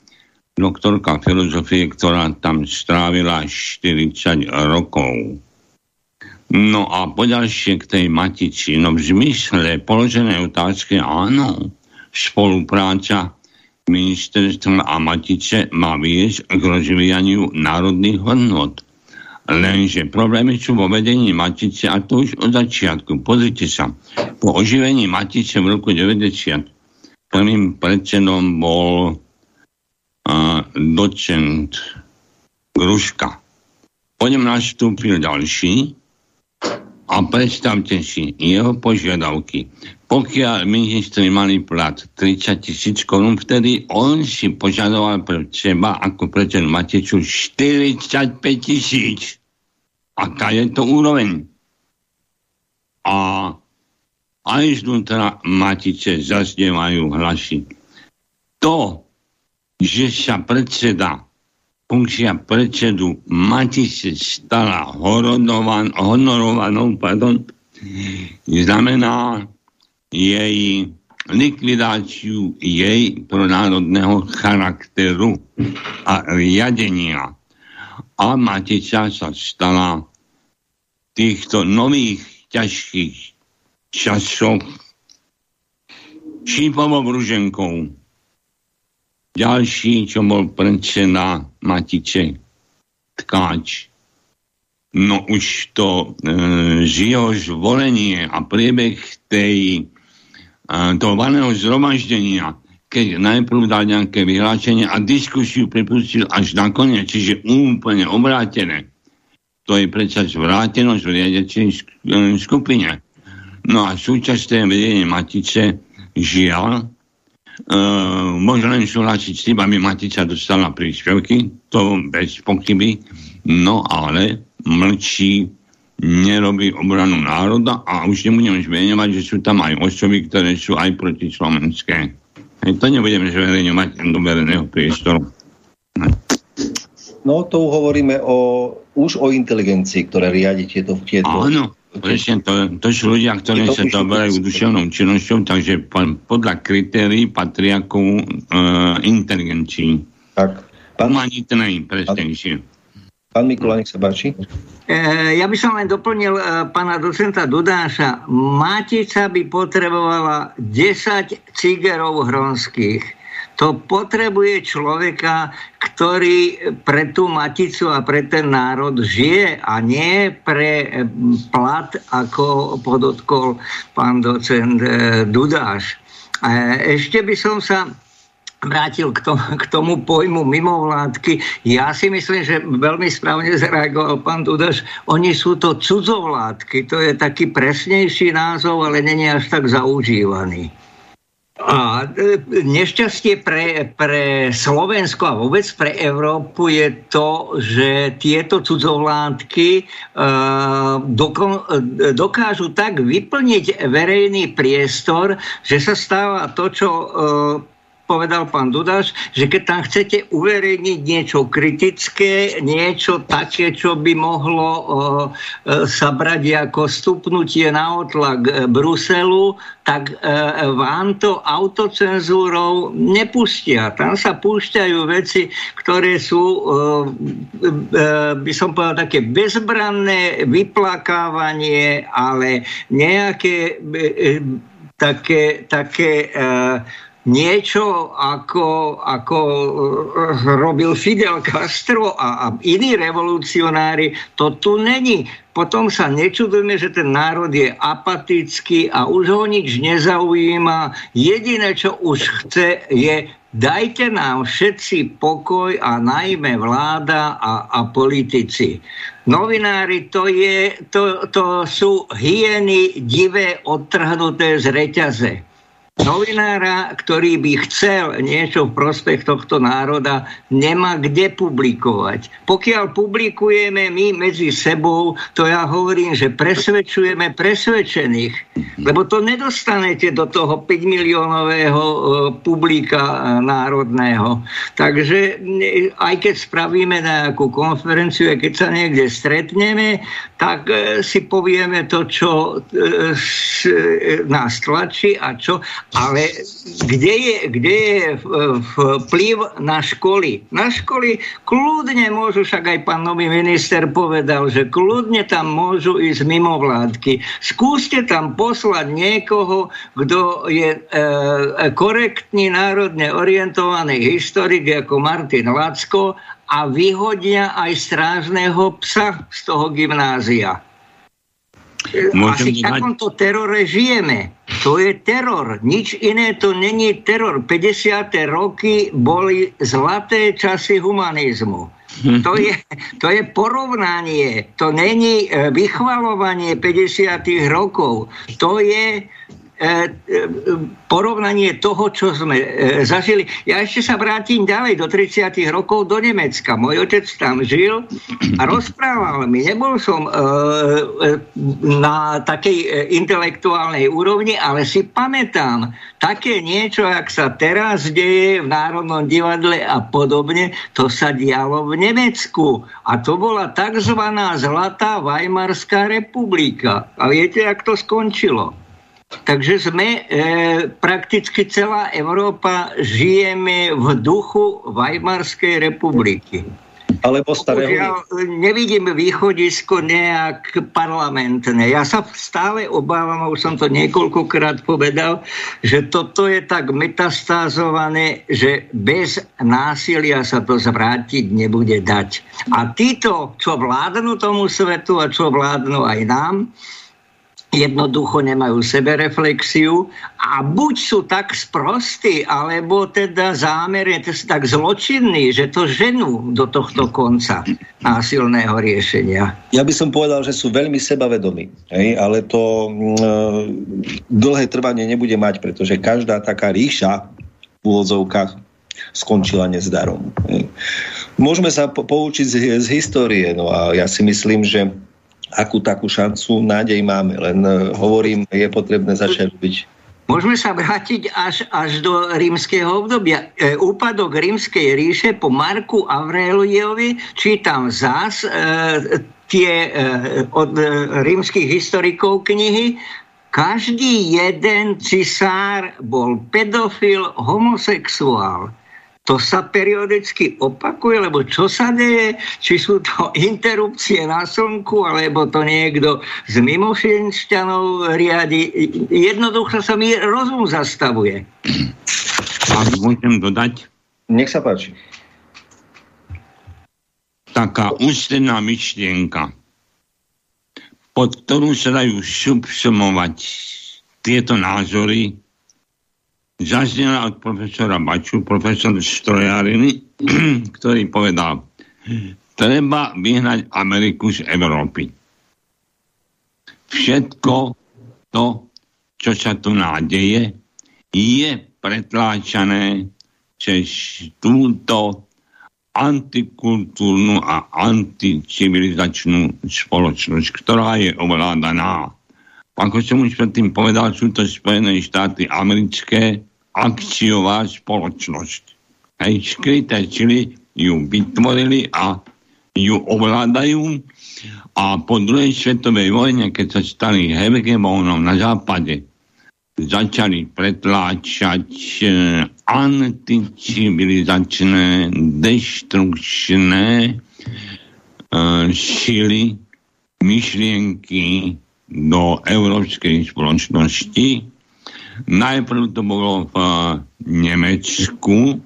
doktorka filozofie, ktorá tam strávila 40 rokov. No a poďalšie k tej matici. No v zmysle položenej otázky áno, spolupráca ministerstva a matice má viesť k rozvíjaniu národných hodnot. Lenže problémy sú vo vedení Matice a to už od začiatku. Pozrite sa, po oživení Matice v roku 90 prvým predsedom bol uh, docent Gruška. Po ňom nastúpil ďalší a predstavte si jeho požiadavky. Pokiaľ ministri mali plat 30 tisíc korún, vtedy on si požadoval pre seba ako predsedu Maticu 45 tisíc. Aká je to úroveň? A aj znútra matice zaznievajú hlasy. To, že sa predseda funkcia predsedu Matice stala honorovanou, pardon, znamená jej likvidáciu jej pronárodného charakteru a riadenia. A Matica sa stala týchto nových ťažkých časov šípovou ruženkou ďalší, čo bol predseda Matice, tkáč. No už to e, jeho zvolenie a priebeh tej, toho valného zhromaždenia, keď najprv dal nejaké vyhlásenie a diskusiu pripustil až nakoniec, čiže úplne obrátené. To je predsa zvrátenosť v riadiacej e, skupine. No a súčasné vedenie Matice žiaľ Uh, možno len súhlasiť s tým, aby Matica dostala príspevky, to bez pochyby, no ale mlčí, nerobí obranu národa a už nebudem zmenovať, že sú tam aj osoby, ktoré sú aj proti slovenské. Hej, to nebudeme zverejňovať do verejného priestoru. No to hovoríme o, už o inteligencii, ktorá riadi tieto... tieto Áno, Presne, to, to sú ľudia, ktorí sa to berajú duševnou činnosťou, takže podľa kritérií patria ku uh, inteligencii. Tak. Pán, Humanitnej, presnejšie. Pán Mikula, nech sa páči. E, ja by som len doplnil e, pána docenta Dudáša. Matica by potrebovala 10 cigerov hronských to potrebuje človeka, ktorý pre tú maticu a pre ten národ žije a nie pre eh, plat, ako podotkol pán docent Dudáš. Ešte by som sa vrátil k tomu, k tomu pojmu mimovládky. Ja si myslím, že veľmi správne zareagoval pán Dudaš. Oni sú to cudzovládky. To je taký presnejší názov, ale není až tak zaužívaný. A e, nešťastie pre, pre Slovensko a vôbec pre Európu je to, že tieto cudzovládky uh, doko, dokážu tak vyplniť verejný priestor, že sa stáva to, čo uh, povedal pán Dudaš, že keď tam chcete uverejniť niečo kritické, niečo také, čo by mohlo uh, sa brať ako stupnutie na otlak Bruselu, tak uh, vám to autocenzúrou nepustia. Tam sa púšťajú veci, ktoré sú, uh, uh, by som povedal, také bezbranné vyplakávanie, ale nejaké uh, také, také uh, niečo ako, ako eh, robil Fidel Castro a, a iní revolucionári, to tu není. Potom sa nečudujeme, že ten národ je apatický a už ho nič nezaujíma. Jediné, čo už chce, je dajte nám všetci pokoj a najmä vláda a, a politici. Novinári to, je, to, to sú hyeny divé odtrhnuté z reťaze novinára, ktorý by chcel niečo v prospech tohto národa, nemá kde publikovať. Pokiaľ publikujeme my medzi sebou, to ja hovorím, že presvedčujeme presvedčených, lebo to nedostanete do toho 5 miliónového e, publika e, národného. Takže aj keď spravíme nejakú konferenciu, aj keď sa niekde stretneme, tak e, si povieme to, čo nás tlačí a čo ale kde je, kde je vplyv na školy? Na školy kľudne môžu, však aj pán nový minister povedal, že kľudne tam môžu ísť mimo vládky. Skúste tam poslať niekoho, kto je e, korektný, národne orientovaný historik ako Martin Lacko a vyhodia aj strážneho psa z toho gymnázia. Môžem Asi v takomto terore žijeme. To je teror. Nič iné to není teror. 50. roky boli zlaté časy humanizmu. To je, to je porovnanie. To není e, vychvalovanie 50. rokov. To je porovnanie toho, čo sme e, zažili. Ja ešte sa vrátim ďalej do 30. rokov do Nemecka. Môj otec tam žil a rozprával mi. Nebol som na takej intelektuálnej úrovni, ale si pamätám také niečo, ak sa teraz deje v Národnom divadle a podobne, to sa dialo v Nemecku. A to bola tzv. Zlatá Weimarská republika. A viete, jak to skončilo? Takže sme e, prakticky celá Európa žijeme v duchu Weimarskej republiky. Alebo starého... Ja nevidím východisko nejak parlamentné. Ja sa stále obávam, a už som to niekoľkokrát povedal, že toto je tak metastázované, že bez násilia sa to zvrátiť nebude dať. A títo, čo vládnu tomu svetu a čo vládnu aj nám, jednoducho nemajú sebereflexiu a buď sú tak sprostí, alebo teda zámerne tak zločinní, že to ženú do tohto konca násilného riešenia. Ja by som povedal, že sú veľmi sebavedomí, hej? ale to mm, e, dlhé trvanie nebude mať, pretože každá taká ríša v úvodzovkách skončila nezdarom. Hej? Môžeme sa po- poučiť z, z histórie, no a ja si myslím, že akú takú šancu, nádej máme. Len e, hovorím, je potrebné začať robiť. Môžeme sa vrátiť až, až do rímskeho obdobia. E, úpadok rímskej ríše po Marku Aureliovi čítam zás e, tie e, od e, rímskych historikov knihy. Každý jeden cisár bol pedofil, homosexuál to sa periodicky opakuje, lebo čo sa deje, či sú to (laughs) interrupcie na slnku, alebo to niekto z mimošienšťanov riadi. Jednoducho sa mi rozum zastavuje. Ak môžem dodať? Nech sa páči. Taká ústredná myšlienka, pod ktorú sa dajú subsumovať tieto názory, zaznela od profesora Baču, profesor Strojariny, (clears throat) ktorý povedal, treba vyhnať Ameriku z Európy. Všetko to, čo sa tu nádeje, je pretláčané cez túto antikultúrnu a anticivilizačnú spoločnosť, ktorá je ovládaná. Ako som už predtým povedal, sú to Spojené štáty americké akciová spoločnosť. Hej, skryté čili ju vytvorili a ju ovládajú a po druhej svetovej vojne, keď sa stali hegemónom na západe, začali pretláčať eh, anticivilizačné, deštrukčné uh, sily, myšlienky do európskej spoločnosti. Najprv to bolo v Nemecku,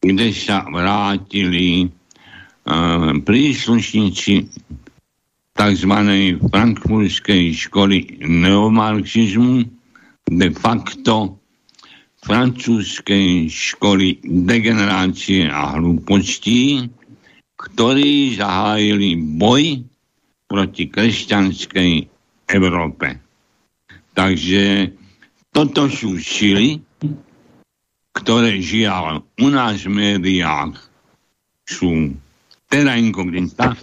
kde sa vrátili uh, príslušníci tzv. frankfurtskej školy neomarxizmu, de facto francúzskej školy degenerácie a hlúpostí, ktorí zahájili boj proti kresťanskej Európe. Takže toto sú sily, ktoré žiaľ u nás v médiách sú teda inkognita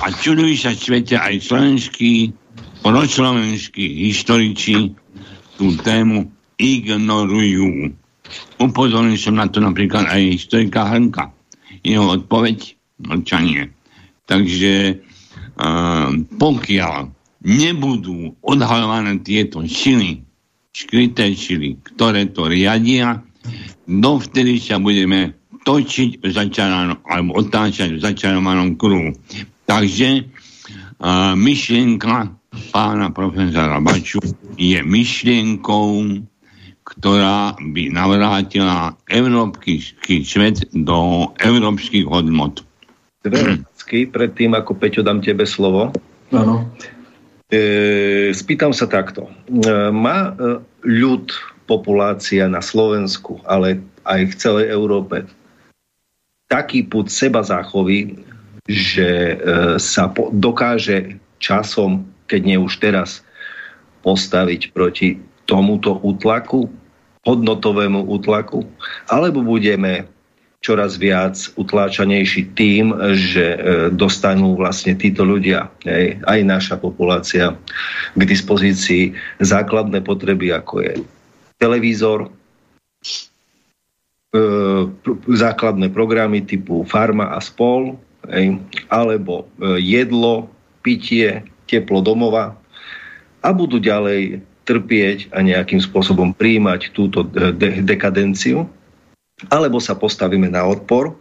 a čudujú sa svete aj slovenskí, proslovenskí historici tú tému ignorujú. Upozornil som na to napríklad aj historika Hrnka. Jeho odpoveď mlčanie. Takže uh, pokiaľ nebudú odhalované tieto sily, skryté sily, ktoré to riadia, dovtedy sa budeme točiť v začaranom, alebo otáčať v začarovanom kruhu. Takže uh, myšlienka pána profesora Baču je myšlienkou, ktorá by navrátila európsky svet do európskych hodnot. Dve predtým, ako Peťo dám tebe slovo. Áno. E, spýtam sa takto. E, má e, ľud, populácia na Slovensku, ale aj v celej Európe taký put seba záchovy, že sa po, dokáže časom, keď nie už teraz, postaviť proti tomuto útlaku, hodnotovému útlaku, alebo budeme čoraz viac utláčanejší tým, že e, dostanú vlastne títo ľudia, aj, naša populácia, k dispozícii základné potreby, ako je televízor, e, základné programy typu farma a spol, alebo e, jedlo, pitie, teplo domova a budú ďalej trpieť a nejakým spôsobom príjmať túto de- dekadenciu, alebo sa postavíme na odpor.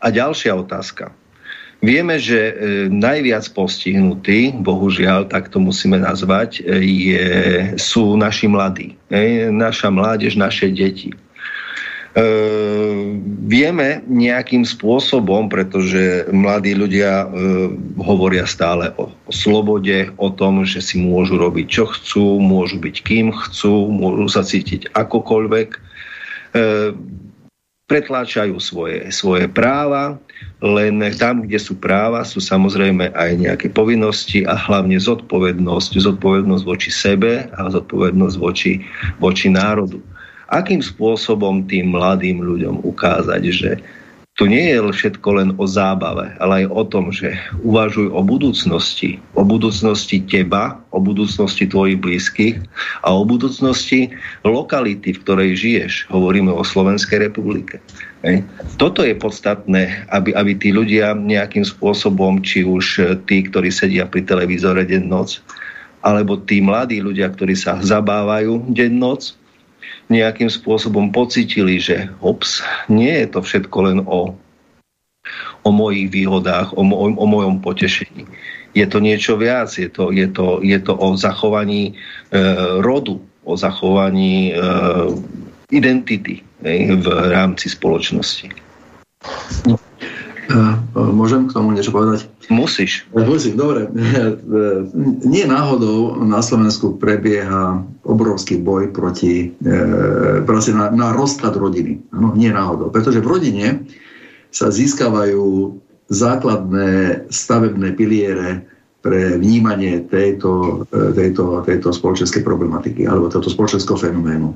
A ďalšia otázka. Vieme, že e, najviac postihnutí, bohužiaľ, tak to musíme nazvať, e, je, sú naši mladí. E, naša mládež, naše deti. Vieme nejakým spôsobom, pretože mladí ľudia hovoria stále o, slobode, o tom, že si môžu robiť čo chcú, môžu byť kým chcú, môžu sa cítiť akokoľvek. Pretláčajú svoje, svoje práva, len tam, kde sú práva, sú samozrejme aj nejaké povinnosti a hlavne zodpovednosť. Zodpovednosť voči sebe a zodpovednosť voči, voči národu akým spôsobom tým mladým ľuďom ukázať, že to nie je všetko len o zábave, ale aj o tom, že uvažuj o budúcnosti, o budúcnosti teba, o budúcnosti tvojich blízkych a o budúcnosti lokality, v ktorej žiješ. Hovoríme o Slovenskej republike. Hej. Toto je podstatné, aby, aby tí ľudia nejakým spôsobom, či už tí, ktorí sedia pri televízore deň noc, alebo tí mladí ľudia, ktorí sa zabávajú deň noc, nejakým spôsobom pocitili, že ops, nie je to všetko len o, o mojich výhodách, o, o, o mojom potešení. Je to niečo viac, je to, je to, je to o zachovaní e, rodu, o zachovaní e, identity e, v rámci spoločnosti. Môžem k tomu niečo povedať? Musíš. Musím, dobre. Nie náhodou na Slovensku prebieha obrovský boj proti, proste na, na rozklad rodiny. Ano, nie náhodou. Pretože v rodine sa získavajú základné stavebné piliere pre vnímanie tejto, tejto, tejto spoločenskej problematiky alebo tohto spoločenského fenoménu.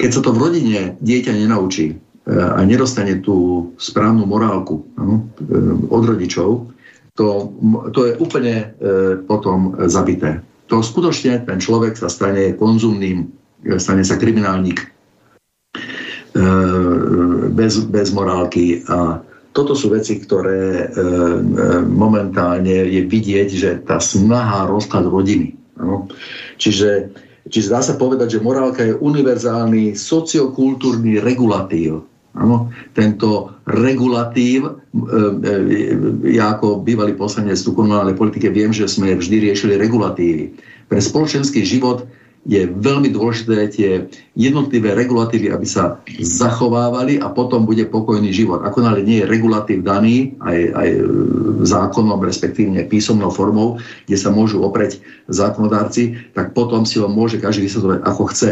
Keď sa to v rodine dieťa nenaučí, a nedostane tú správnu morálku no, od rodičov, to, to je úplne e, potom zabité. To skutočne ten človek sa stane konzumným, e, stane sa kriminálnik bez, bez morálky a toto sú veci, ktoré momentálne je vidieť, že tá snaha rozklad rodiny. No. Čiže, čiže dá sa povedať, že morálka je univerzálny sociokultúrny regulatív Áno, tento regulatív, e, e, ja ako bývalý poslanec tu komunálnej politike viem, že sme vždy riešili regulatívy. Pre spoločenský život je veľmi dôležité tie jednotlivé regulatívy, aby sa zachovávali a potom bude pokojný život. Ako nále nie je regulatív daný aj, aj zákonom, respektívne písomnou formou, kde sa môžu opreť zákonodárci, tak potom si ho môže každý vysvetľovať, ako chce.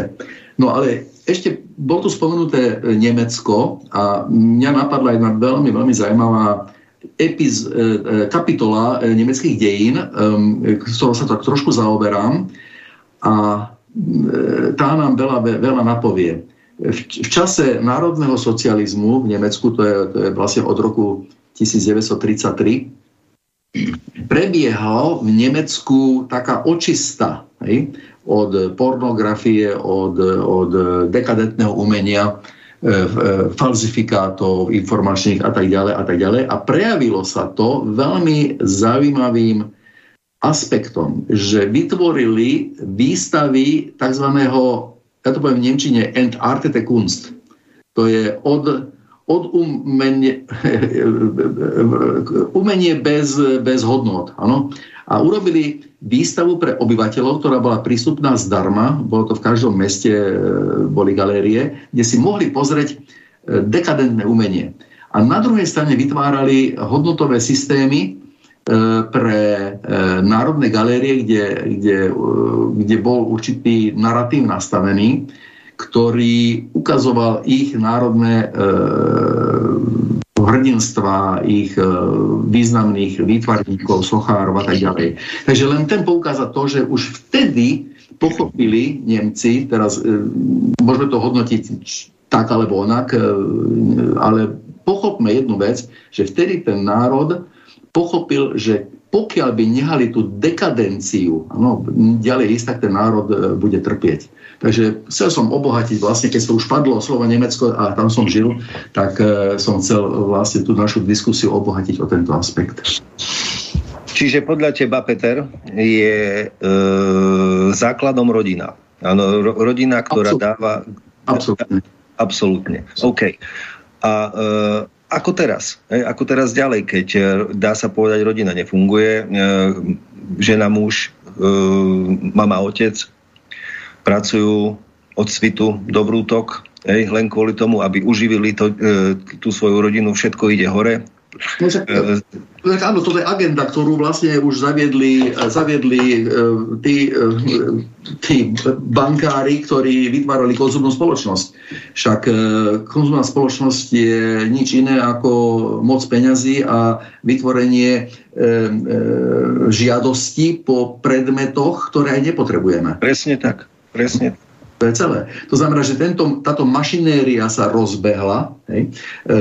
No ale ešte bol tu spomenuté e, Nemecko a mňa napadla jedna veľmi, veľmi zaujímavá epiz, e, e, kapitola nemeckých dejín, ktorou sa tak trošku zaoberám a tá nám veľa, veľa napovie. V, v čase národného socializmu v Nemecku, to je, to je vlastne od roku 1933, prebiehal v Nemecku taká očista. Hej? od pornografie, od, od dekadentného umenia, e, e, falzifikátov informačných a tak ďalej a tak ďalej. A prejavilo sa to veľmi zaujímavým aspektom, že vytvorili výstavy tzv. ja to poviem v Nemčine, Entartete Kunst. To je od, od umenie, (laughs) umenie bez, bez hodnot. Ano? A urobili výstavu pre obyvateľov, ktorá bola prístupná zdarma, bolo to v každom meste, e, boli galérie, kde si mohli pozrieť e, dekadentné umenie. A na druhej strane vytvárali hodnotové systémy pre národné galérie, kde, kde, kde bol určitý narratív nastavený, ktorý ukazoval ich národné hrdinstva, ich e, významných výtvarníkov, sochárov a tak ďalej. Takže len ten poukázať to, že už vtedy pochopili Nemci, teraz e, môžeme to hodnotiť tak alebo onak, e, ale pochopme jednu vec, že vtedy ten národ pochopil, že pokiaľ by nehali tú dekadenciu, ano, ďalej ísť, tak ten národ bude trpieť. Takže chcel som obohatiť vlastne, keď to už padlo slovo Nemecko a tam som žil, tak e, som chcel vlastne tú našu diskusiu obohatiť o tento aspekt. Čiže podľa teba, Peter, je e, základom rodina. Áno, ro, rodina, ktorá Absolutne. dáva... Absolutne. Absolutne. OK. A e, ako teraz? Ako teraz ďalej, keď e, dá sa povedať, rodina nefunguje, e, žena, muž, e, mama, otec, pracujú od svitu do vrútok, hej, len kvôli tomu, aby uživili to, tú svoju rodinu, všetko ide hore. No, tak, e, áno, toto je agenda, ktorú vlastne už zaviedli, zaviedli e, tí, e, tí bankári, ktorí vytvárali konzumnú spoločnosť. Však e, konzumná spoločnosť je nič iné ako moc peňazí a vytvorenie e, e, žiadosti po predmetoch, ktoré aj nepotrebujeme. Presne tak. Presne. To je celé. To znamená, že tento, táto mašinéria sa rozbehla. Hej. E,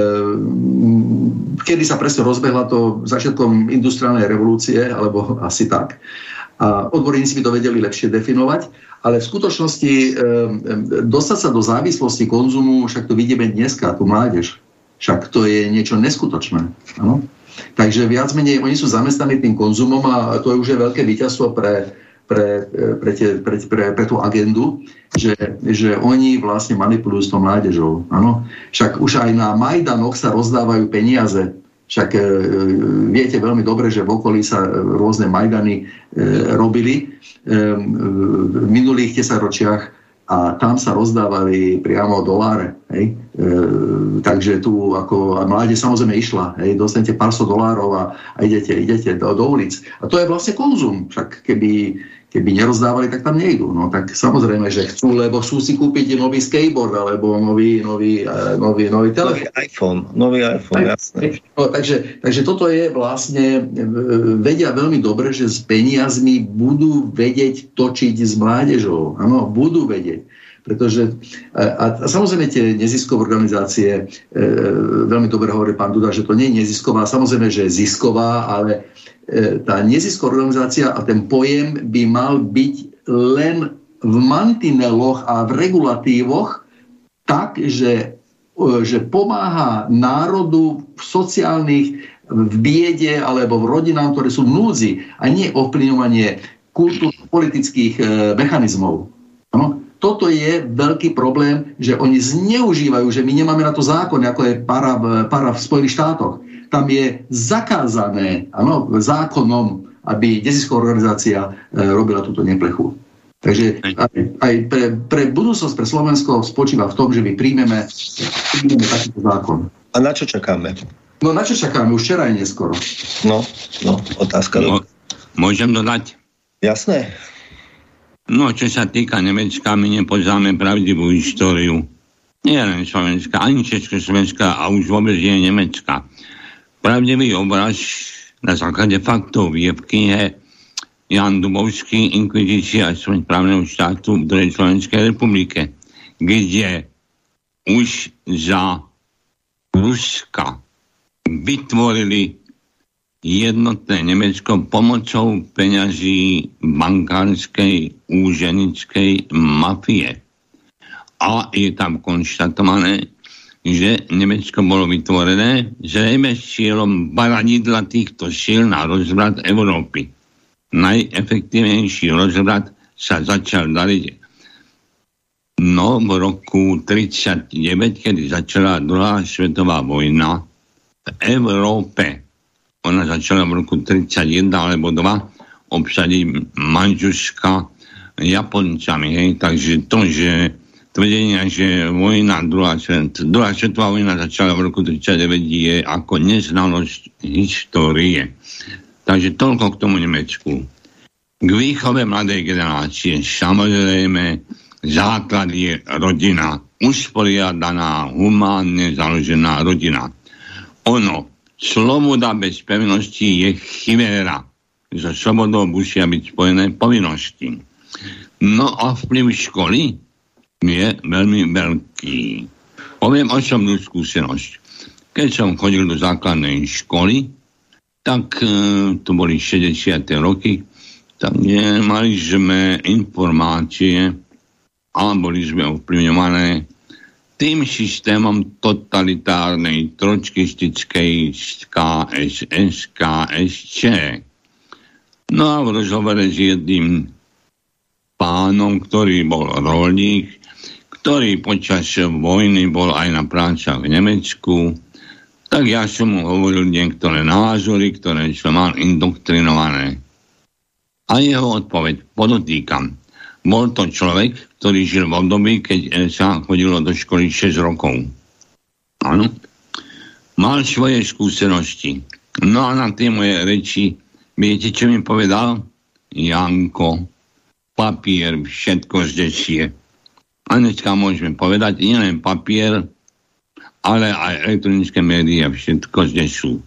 kedy sa presne rozbehla to začiatkom industriálnej revolúcie, alebo asi tak. A odborníci by to vedeli lepšie definovať, ale v skutočnosti e, dostať sa do závislosti konzumu, však to vidíme dneska, tu mládež. Však to je niečo neskutočné. Ano? Takže viac menej oni sú zamestnaní tým konzumom a to je už je veľké víťazstvo pre, pre, pre, tie, pre, pre, pre tú agendu, že, že oni vlastne manipulujú s tou mládežou. Ano? Však už aj na Majdanoch sa rozdávajú peniaze. Však e, viete veľmi dobre, že v okolí sa rôzne Majdany e, robili e, v minulých desaťročiach a tam sa rozdávali priamo doláre. Hej. E, takže tu ako a mládež samozrejme išla, hej, dostanete pár sto dolárov a, a idete, idete do, do ulic. A to je vlastne konzum, však keby, keby nerozdávali, tak tam nejdú. No tak samozrejme, že chcú, lebo chcú si kúpiť nový skateboard alebo nový, nový, uh, nový, nový telefón. Nový iPhone, nový iPhone, jasné. No, takže, takže toto je vlastne, e, vedia veľmi dobre, že s peniazmi budú vedieť točiť s mládežou. Áno, budú vedieť. Pretože, a, a samozrejme tie neziskové organizácie, e, veľmi dobre hovorí pán Duda, že to nie je nezisková, samozrejme, že je zisková, ale tá nezisková organizácia a ten pojem by mal byť len v mantineloch a v regulatívoch tak, že, e, že pomáha národu v sociálnych, v biede alebo v rodinám, ktoré sú v núdzi a nie ovplyvňovanie kultúrno-politických e, mechanizmov. Ano? toto je veľký problém, že oni zneužívajú, že my nemáme na to zákon, ako je para, para v Spojených štátoch. Tam je zakázané ano, zákonom, aby nezisková organizácia e, robila túto neplechu. Takže aj, aj pre, pre budúcnosť, pre Slovensko spočíva v tom, že my príjmeme, príjmeme takýto zákon. A na čo čakáme? No na čo čakáme? Už včera je neskoro. No, no, otázka. No, môžem dodať? Jasné. No, čo sa týka Nemecka, my nepoznáme pravdivú históriu. Nie len Slovenska, ani Československá a už vôbec nie Nemecka. Pravdivý obraz na základe faktov je v knihe Jan Dubovský, Inkvizícia a smrť právneho štátu v druhej Slovenskej republike, kde už za Ruska vytvorili jednotné Nemecko pomocou peňazí bankárskej úženickej mafie. A je tam konštatované, že Nemecko bolo vytvorené zrejme s cieľom baranidla týchto síl na rozvrat Európy. Najefektívnejší rozvrat sa začal dariť no v roku 1939, kedy začala druhá svetová vojna v Európe ona začala v roku 31 alebo 2 obsadiť Manžuška Japoncami. Hej? Takže to, že tvrdenia, že vojna, druhá, druhá svetová vojna začala v roku 39 je ako neznalosť histórie. Takže toľko k tomu Nemecku. K výchove mladej generácie samozrejme základ je rodina. Usporiadaná, humánne založená rodina. Ono Sloboda bez pevnosti je chiméra. So slobodou musia byť spojené povinnosti. No a vplyv školy je veľmi veľký. Poviem osobnú skúsenosť. Keď som chodil do základnej školy, tak e, to boli 60. roky, tak nemali sme informácie a boli sme ovplyvňované tým systémom totalitárnej tročkistickej KSS, KSČ. No a v rozhovore s jedným pánom, ktorý bol rolník, ktorý počas vojny bol aj na prácach v Nemecku, tak ja som mu hovoril niektoré názory, ktoré som mal indoktrinované. A jeho odpoveď podotýkam. Bol to človek, ktorý žil v období, keď sa chodilo do školy 6 rokov. Áno. Mal svoje skúsenosti. No a na tie moje reči, viete, čo mi povedal? Janko, papier, všetko zdesie. A dneska môžeme povedať, nielen papier, ale aj elektronické médiá všetko zdesú.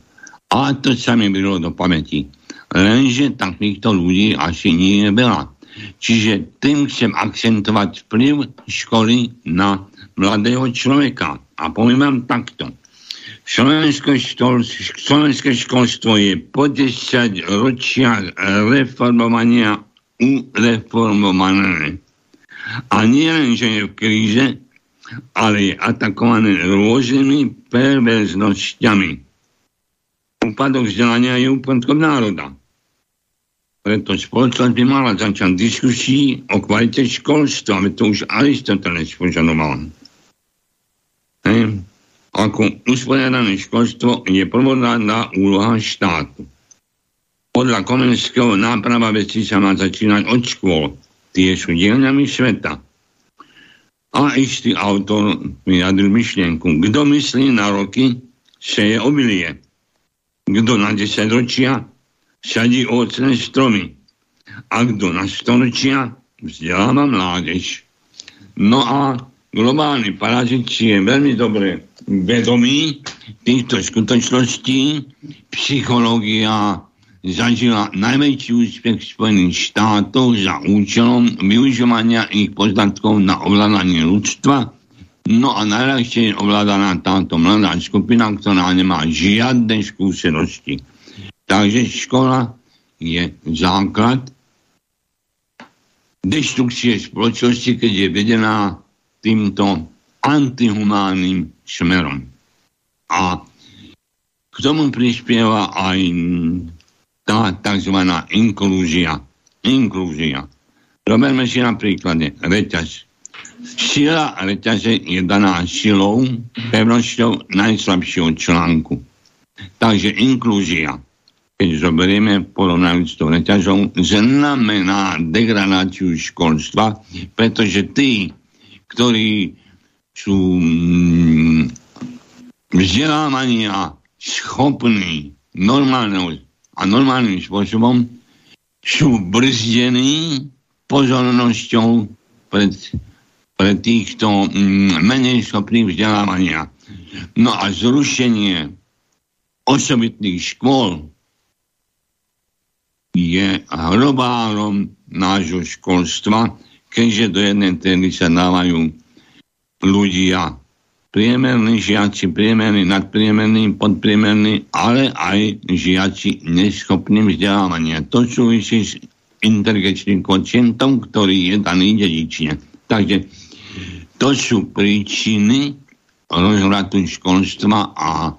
A to sa mi bylo do pamäti. Lenže takýchto ľudí asi nie je veľa. Čiže tým chcem akcentovať vplyv školy na mladého človeka. A poviem vám takto. Slovenské, štol, slovenské školstvo je po 10 ročiach reformovania ureformované. A nie len, že je v kríze, ale je atakované rôznymi perverznosťami. Úpadok vzdelania je úpadkom národa. Preto spoločnosť by mala začať diskusii o kvalite školstva, ale to už Aristoteles požadoval. Ako usporiadané školstvo je prvoradná úloha štátu. Podľa Komenského náprava veci sa má začínať od škôl. Tie sú dielňami sveta. A istý autor vyjadril myšlienku. Kto myslí na roky, seje obilie. Kto na desaťročia, sadí ovocné stromy. A kto na storočia, vzdeláva mládež. No a globálny parazit si je veľmi dobre vedomý týchto skutočností. Psychológia zažila najväčší úspech Spojených štátoch za účelom využívania ich poznatkov na ovládanie ľudstva. No a najľahšie je ovládaná táto mladá skupina, ktorá nemá žiadne skúsenosti. Takže škola je základ deštrukcie spoločnosti, keď je vedená týmto antihumánnym smerom. A k tomu prispieva aj tá tzv. inklúzia. Inklúzia. Roberme si napríklad reťaz. Sila reťaze je daná silou, pevnosťou najslabšieho článku. Takže inklúzia, keď zoberieme porovnávať s tou reťažou, znamená degradáciu školstva, pretože tí, ktorí sú mm, vzdelávaní a schopní normálneho a normálnym spôsobom sú brzdení pozornosťou pred, pred týchto mm, menej schopných vzdelávania. No a zrušenie osobitných škôl je hrobárom nášho školstva, keďže do jednej témy sa dávajú ľudia priemerní žiaci, priemerní, nadpriemerní, podpriemerní, ale aj žiaci neschopní vzdelávania. To súvisí s inteligenčným kocientom, ktorý je daný dedične. Takže to sú príčiny rozhratu školstva a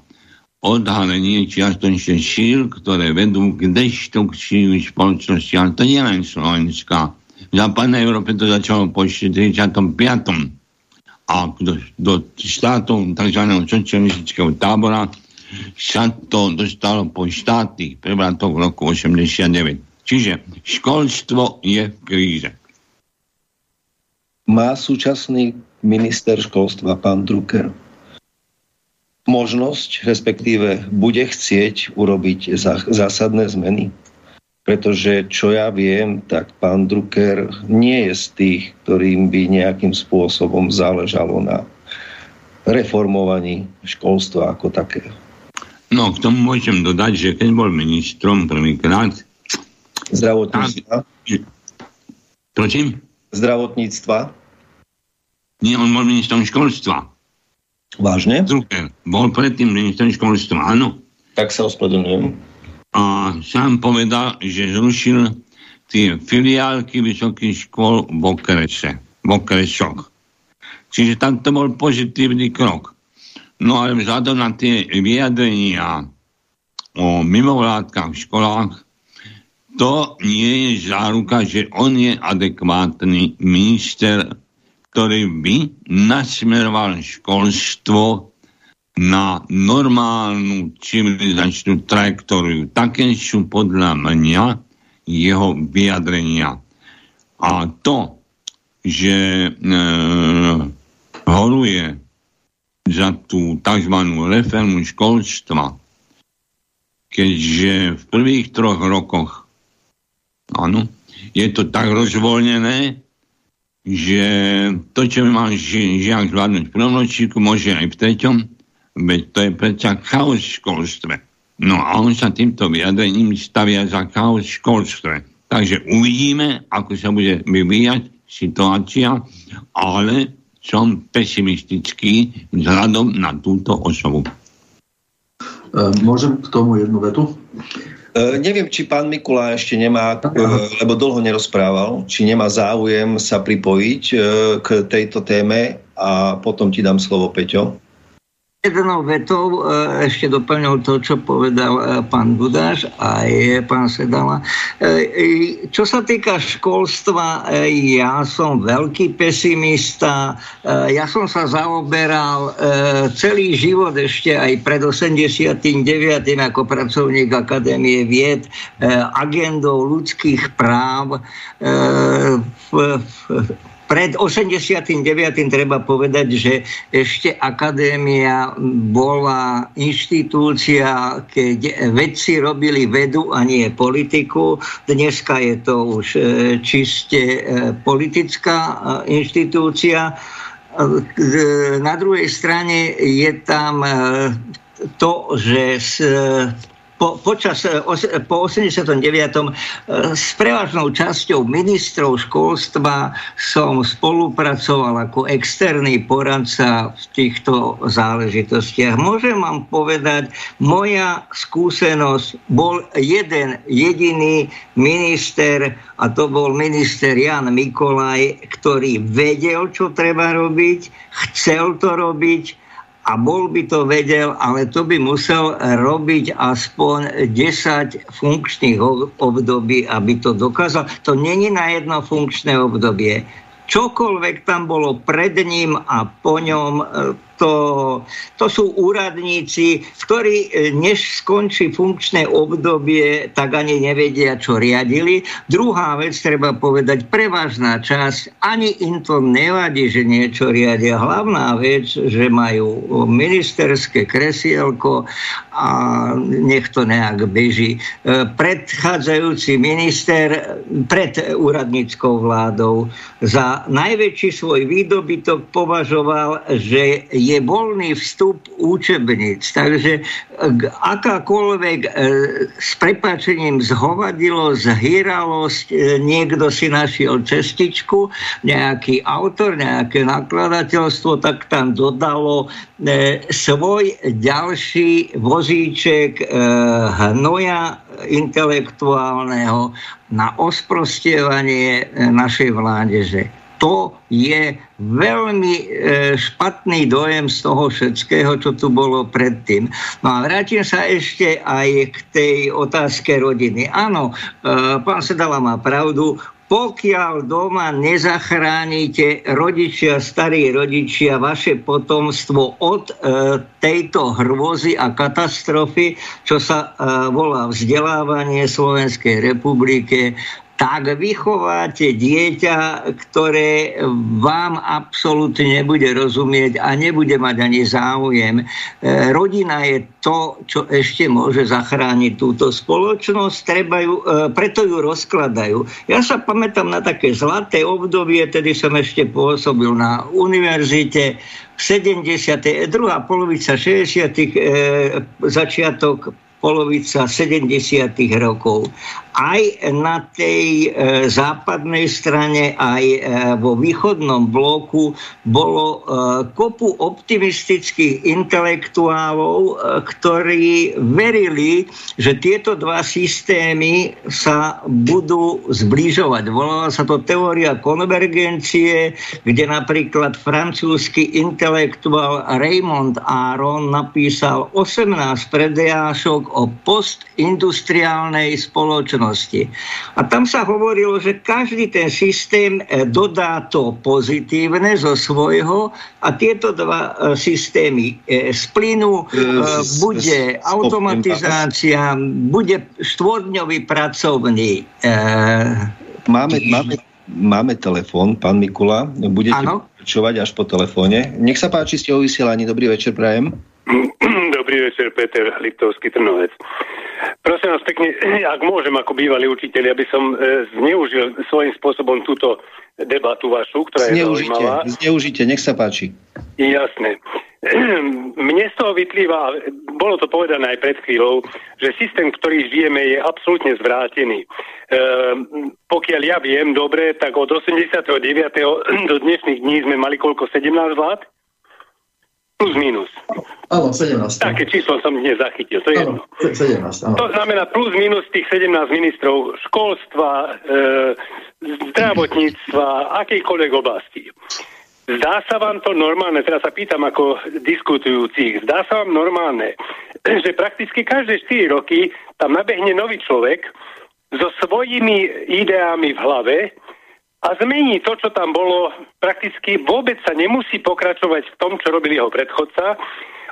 odhalenie čiastočne síl, ktoré vedú k deštrukciu spoločnosti. Ale to nie len Slovenská. V západnej Európe to začalo po 45 a do, do štátov tzv. socialistického tábora sa to dostalo po štátnych prevratoch v roku 89. Čiže školstvo je v kríze. Má súčasný minister školstva, pán Drucker, možnosť, respektíve bude chcieť urobiť zásadné zmeny? Pretože čo ja viem, tak pán Drucker nie je z tých, ktorým by nejakým spôsobom záležalo na reformovaní školstva ako takého. No, k tomu môžem dodať, že keď bol ministrom prvýkrát... Zdravotníctva? Prosím? Zdravotníctva? Nie, on bol ministrom školstva. Vážne? Drucker. Bol predtým ministrom školstva, áno. Tak sa ospravedlňujem a sám povedal, že zrušil tie filiálky vysokých škôl v okrese, v okresoch. Čiže tam to bol pozitívny krok. No ale vzhľadom na tie vyjadrenia o mimovládkach v školách, to nie je záruka, že on je adekvátny minister, ktorý by nasmeroval školstvo na normálnu civilizačnú trajektóriu. Také sú podľa mňa jeho vyjadrenia. A to, že e, horuje za tú tzv. reformu školstva, keďže v prvých troch rokoch áno, je to tak rozvoľnené, že to, čo má žiak zvládnuť v prvom ročíku, môže aj v treťom, Veď to je predsa chaos v školstve. No a on sa týmto vyjadrením stavia za chaos v školstve. Takže uvidíme, ako sa bude vyvíjať situácia, ale som pesimistický vzhľadom na túto osobu. E, môžem k tomu jednu vetu? E, neviem, či pán Mikula ešte nemá, e, lebo dlho nerozprával, či nemá záujem sa pripojiť e, k tejto téme a potom ti dám slovo, Peťo jednou vetou e, ešte doplňol to, čo povedal e, pán Budáš a je pán Sedala. E, čo sa týka školstva, ja som veľký pesimista. Ja som sa zaoberal celý život ešte aj pred 89. ako pracovník Akadémie vied agendou ľudských práv v, pred 89. treba povedať, že ešte akadémia bola inštitúcia, keď vedci robili vedu a nie politiku. Dneska je to už e, čiste e, politická e, inštitúcia. Na druhej strane je tam to, že po, počas, e, po 89. E, s prevažnou časťou ministrov školstva som spolupracoval ako externý poradca v týchto záležitostiach. Môžem vám povedať, moja skúsenosť bol jeden jediný minister a to bol minister Jan Mikolaj, ktorý vedel, čo treba robiť, chcel to robiť, a bol by to vedel, ale to by musel robiť aspoň 10 funkčných období, aby to dokázal. To není na jedno funkčné obdobie. Čokoľvek tam bolo pred ním a po ňom, to, to sú úradníci, ktorí e, než skončí funkčné obdobie, tak ani nevedia, čo riadili. Druhá vec, treba povedať, prevažná časť, ani im to nevadí, že niečo riadia. Hlavná vec, že majú ministerské kresielko a nech to nejak beží. E, predchádzajúci minister pred úradníckou vládou za najväčší svoj výdobytok považoval, že je voľný vstup učebníc. Takže akákoľvek e, s prepačením zhovadilo, zhýralosť, e, niekto si našiel cestičku, nejaký autor, nejaké nakladateľstvo, tak tam dodalo e, svoj ďalší vozíček hnoja intelektuálneho na osprostievanie našej vládeže to je veľmi e, špatný dojem z toho všetkého, čo tu bolo predtým. No a vrátim sa ešte aj k tej otázke rodiny. Áno, e, pán Sedala má pravdu, pokiaľ doma nezachránite rodičia, starí rodičia, vaše potomstvo od e, tejto hrôzy a katastrofy, čo sa e, volá vzdelávanie Slovenskej republike, tak vychováte dieťa, ktoré vám absolútne nebude rozumieť a nebude mať ani záujem. E, rodina je to, čo ešte môže zachrániť túto spoločnosť, treba ju, e, preto ju rozkladajú. Ja sa pamätám na také zlaté obdobie, tedy som ešte pôsobil na univerzite, 70. druhá polovica 60. E, začiatok polovica 70. rokov aj na tej e, západnej strane, aj e, vo východnom bloku bolo e, kopu optimistických intelektuálov, e, ktorí verili, že tieto dva systémy sa budú zbližovať. Volala sa to teória konvergencie, kde napríklad francúzsky intelektuál Raymond Aron napísal 18 predejášok o postindustriálnej spoločnosti spoločnosti. A tam sa hovorilo, že každý ten systém e, dodá to pozitívne zo svojho a tieto dva e, systémy splynú, bude automatizácia, bude štvordňový pracovný. Máme, máme, máme telefón, pán Mikula, budete počúvať až po telefóne. Nech sa páči, ste o vysielaní. Dobrý večer, prajem. (clears throat) Dobrý večer, Peter Liptovský Trnovec. Prosím vás pekne, (clears throat) ak môžem ako bývalý učiteľ, aby som e, zneužil svojím spôsobom túto debatu vašu, ktorá je zneužite, zaujímavá. Zneužite, nech sa páči. Jasné. (clears throat) Mne z toho vyplýva, bolo to povedané aj pred chvíľou, že systém, ktorý žijeme, je absolútne zvrátený. E, pokiaľ ja viem dobre, tak od 89. (clears throat) do dnešných dní sme mali koľko? 17 vlád? Plus minus. Áno, 17. Také číslo som dnes zachytil, to je áno, jedno. 17, áno. To znamená plus minus tých 17 ministrov školstva, e, zdravotníctva, akejkoľvek oblasti. Zdá sa vám to normálne, teraz sa pýtam ako diskutujúcich, zdá sa vám normálne, (clears throat) že prakticky každé 4 roky tam nabehne nový človek so svojimi ideami v hlave, a zmení to, čo tam bolo, prakticky vôbec sa nemusí pokračovať v tom, čo robil jeho predchodca.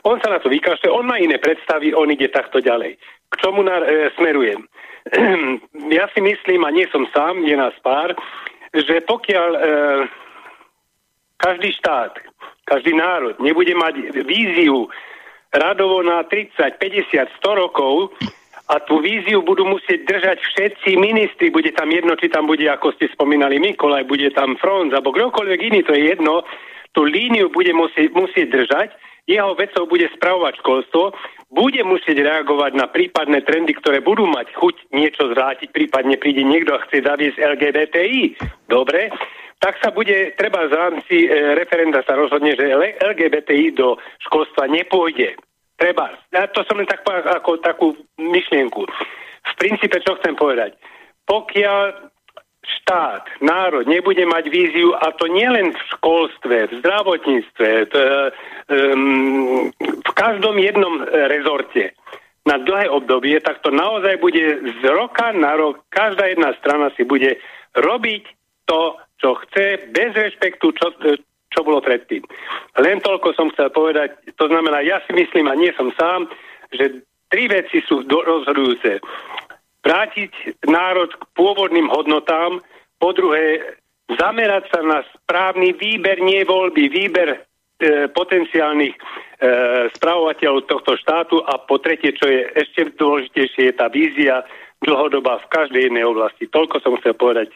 On sa na to vykašle, on má iné predstavy, on ide takto ďalej. K čomu na, e, smerujem? (clears throat) ja si myslím, a nie som sám, je nás pár, že pokiaľ e, každý štát, každý národ nebude mať víziu radovo na 30, 50, 100 rokov a tú víziu budú musieť držať všetci ministri. Bude tam jedno, či tam bude, ako ste spomínali, Mikolaj, bude tam Front, alebo kdokoľvek iný, to je jedno. Tú líniu bude musieť, musieť držať, jeho vecou bude spravovať školstvo, bude musieť reagovať na prípadné trendy, ktoré budú mať chuť niečo zvrátiť, prípadne príde niekto a chce zaviesť LGBTI. Dobre, tak sa bude, treba v rámci e, referenda sa rozhodne, že LGBTI do školstva nepôjde. Treba. Ja to som len tak ako takú myšlienku. V princípe, čo chcem povedať? Pokiaľ štát, národ nebude mať víziu, a to nielen v školstve, v zdravotníctve, t, um, v každom jednom rezorte, na dlhé obdobie, tak to naozaj bude z roka na rok, každá jedna strana si bude robiť to, čo chce, bez rešpektu, čo, čo bolo predtým. Len toľko som chcel povedať, to znamená, ja si myslím, a nie som sám, že tri veci sú rozhodujúce. Vrátiť národ k pôvodným hodnotám, po druhé, zamerať sa na správny výber, nie voľby, výber e, potenciálnych e, spravovateľov tohto štátu a po tretie, čo je ešte dôležitejšie, je tá vízia dlhodobá v každej jednej oblasti. Toľko som chcel povedať.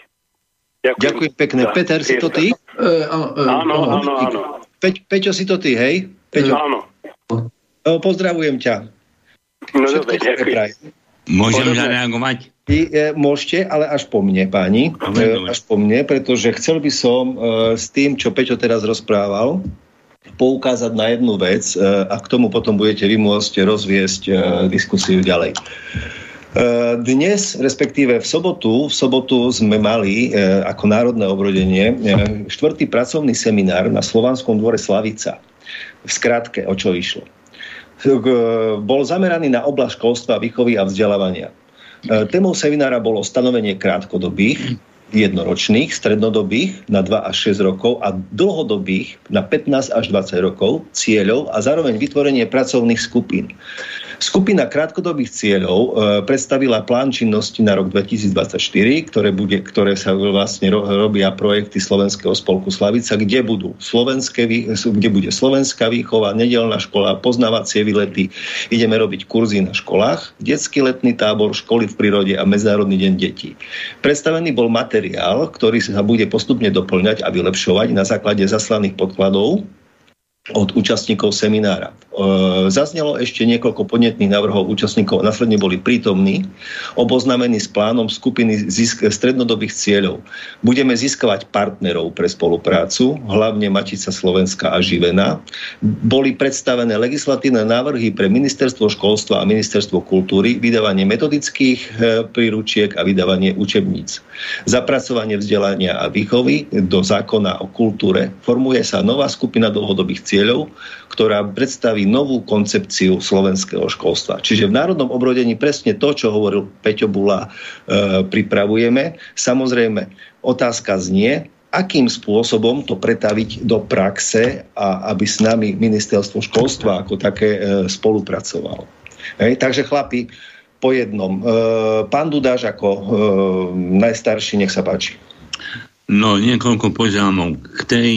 Ďakujem, Ďakujem pekne. Ja, Peter, si to ty? E, áno, áno, áno. Peť, Peťo, si to ty, hej? Peťo. Áno. No, pozdravujem ťa. No dobre, ďakujem. Môžem zareagovať? E, môžete, ale až po mne, páni. E, až po mne, pretože chcel by som e, s tým, čo Peťo teraz rozprával, poukázať na jednu vec e, a k tomu potom budete vy môcť rozviesť e, diskusiu ďalej. Eh, dnes, respektíve v sobotu, v sobotu sme mali e, ako národné obrodenie e, štvrtý pracovný seminár na Slovanskom dvore Slavica. V skratke, o čo išlo. E, bol zameraný na oblasť školstva, výchovy a vzdelávania. E, témou seminára bolo stanovenie krátkodobých, jednoročných, strednodobých na 2 až 6 rokov a dlhodobých na 15 až 20 rokov cieľov a zároveň vytvorenie pracovných skupín. Skupina krátkodobých cieľov e, predstavila plán činnosti na rok 2024, ktoré, bude, ktoré sa vlastne ro, robia projekty Slovenského spolku Slavica, kde, budú slovenské, kde bude slovenská výchova, nedelná škola, poznávacie výlety. Ideme robiť kurzy na školách, detský letný tábor, školy v prírode a Medzinárodný deň detí. Predstavený bol materiál, ktorý sa bude postupne doplňať a vylepšovať na základe zaslaných podkladov od účastníkov seminára. E, zaznelo ešte niekoľko podnetných návrhov účastníkov, následne boli prítomní, oboznamení s plánom skupiny zisk- strednodobých cieľov. Budeme získavať partnerov pre spoluprácu, hlavne Matica Slovenska a Živena. Boli predstavené legislatívne návrhy pre Ministerstvo školstva a Ministerstvo kultúry, vydávanie metodických e, príručiek a vydávanie učebníc. Zapracovanie vzdelania a výchovy do zákona o kultúre. Formuje sa nová skupina dlhodobých cieľov, ktorá predstaví novú koncepciu slovenského školstva. Čiže v národnom obrodení presne to, čo hovoril Peťo Bula, e, pripravujeme. Samozrejme, otázka znie, akým spôsobom to pretaviť do praxe a aby s nami ministerstvo školstva ako také e, spolupracovalo. Hej, takže chlapi, po jednom. E, pán Dudáš ako e, najstarší, nech sa páči. No, niekoľko poznámok k tej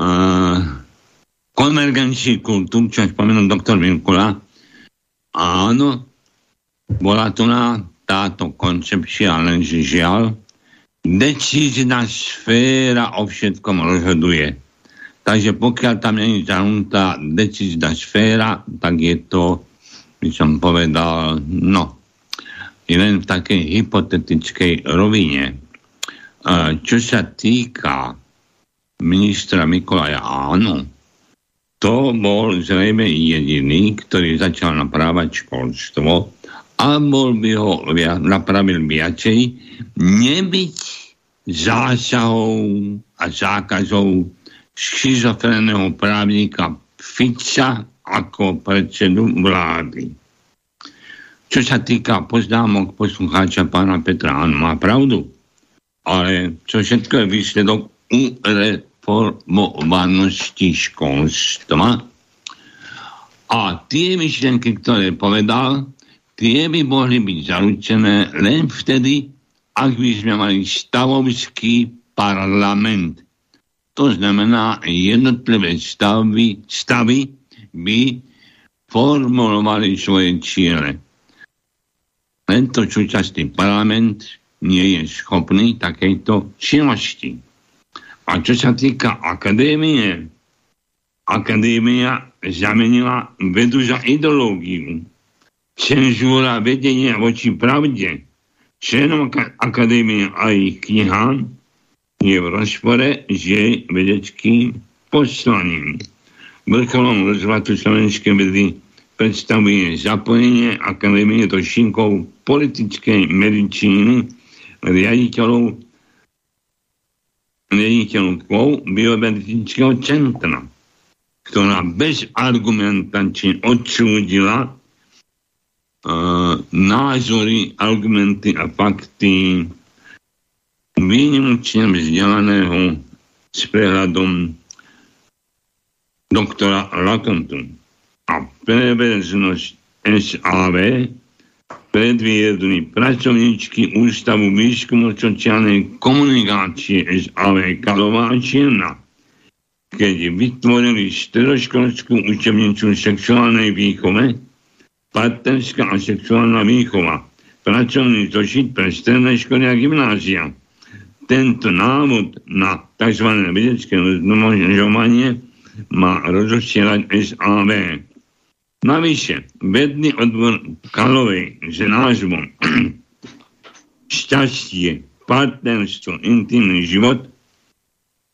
uh, konvergencii kultúr, čo spomenul doktor Minkula. Áno, bola tu na táto koncepcia, lenže žiaľ, decízna sféra o všetkom rozhoduje. Takže pokiaľ tam je zahrnutá decízna sféra, tak je to, by som povedal, no, len v takej hypotetickej rovine. Čo sa týka ministra Mikolaja, áno, to bol zrejme jediný, ktorý začal naprávať školstvo a bol by ho napravil viacej, nebyť zásahov a zákazov schizofrénneho právnika Fica ako predsedu vlády. Čo sa týka poznámok poslucháča pána Petra, on má pravdu, ale čo všetko je výsledok URE informovanosti školstva. A tie myšlenky, ktoré povedal, tie by mohli byť zaručené len vtedy, ak by sme mali stavovský parlament. to znamená jednotlivé stavy, stavy by formulovali svoje ciele. Tento súčasný parlament nie je schopný takejto činnosti. A čo sa týka akadémie, akadémia zamenila vedu za ideológiu. Cenzúra vedenia voči pravde členom akadémie a ich knihám je v rozpore s jej vedeckým poslaním. Vrcholom rozvratu slovenskej vedy predstavuje zapojenie akadémie do šinkov politickej medicíny riaditeľov riaditeľkou biomedicínskeho centra, ktorá bez argumentačne odsúdila uh, názory, argumenty a fakty výnimočne vzdelaného s prehľadom doktora Lakontu a preveznosť SAV predviedli pracovníčky Ústavu výskumu sociálnej komunikácie SAV Kalováčina, keď vytvorili stredoškolskú učebnicu sexuálnej výchove, partnerská a sexuálna výchova, pracovný zošit pre stredné školy a gymnázia. Tento návod na tzv. vedecké rozmnožovanie má rozosielať SAV. Navyše, vedný odbor Kalovej s názvom Šťastie, partnerstvo, intimný život,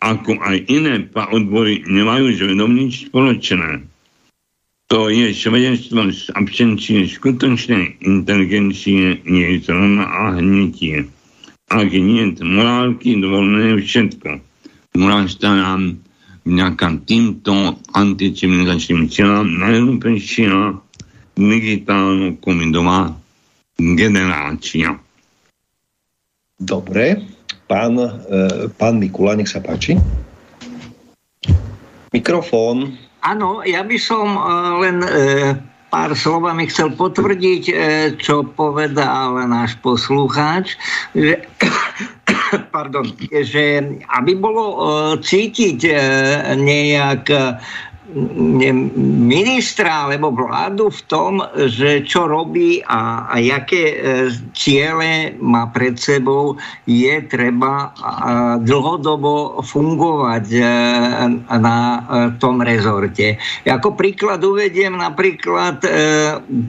ako aj iné odbory nemajú s vedom nič spoločné. To je svedectvo z absencie skutočnej inteligencie, nie je zrovna a hnutie. Ak nie morálky, dovolené všetko. Morálka nám vďaka týmto anticivilizačným cieľom najúplnejšia digitálno-komidová generácia. Dobre. Pán, e, pán Mikula, nech sa páči. Mikrofón. Áno, ja by som e, len e, pár slovami chcel potvrdiť, e, čo povedal náš poslucháč, že (coughs) pardon, že aby bolo uh, cítiť uh, nejak uh, ministra alebo vládu v tom, že čo robí a, a jaké e, ciele má pred sebou, je treba dlhodobo fungovať e, na e, tom rezorte. Ako príklad uvediem napríklad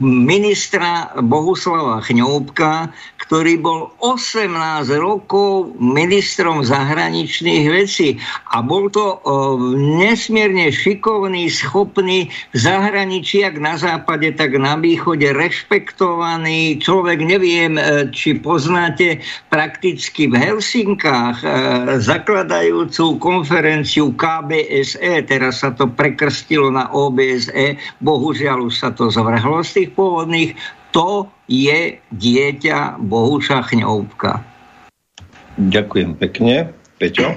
ministra Bohuslava Chňoubka, ktorý bol 18 rokov ministrom zahraničných vecí a bol to nesmierne šikovný šikovný, schopný v zahraničí, ak na západe, tak na východe, rešpektovaný človek. Neviem, e, či poznáte prakticky v Helsinkách e, zakladajúcu konferenciu KBSE, teraz sa to prekrstilo na OBSE, bohužiaľ už sa to zvrhlo z tých pôvodných, to je dieťa Bohuša Chňoubka. Ďakujem pekne. Peťo?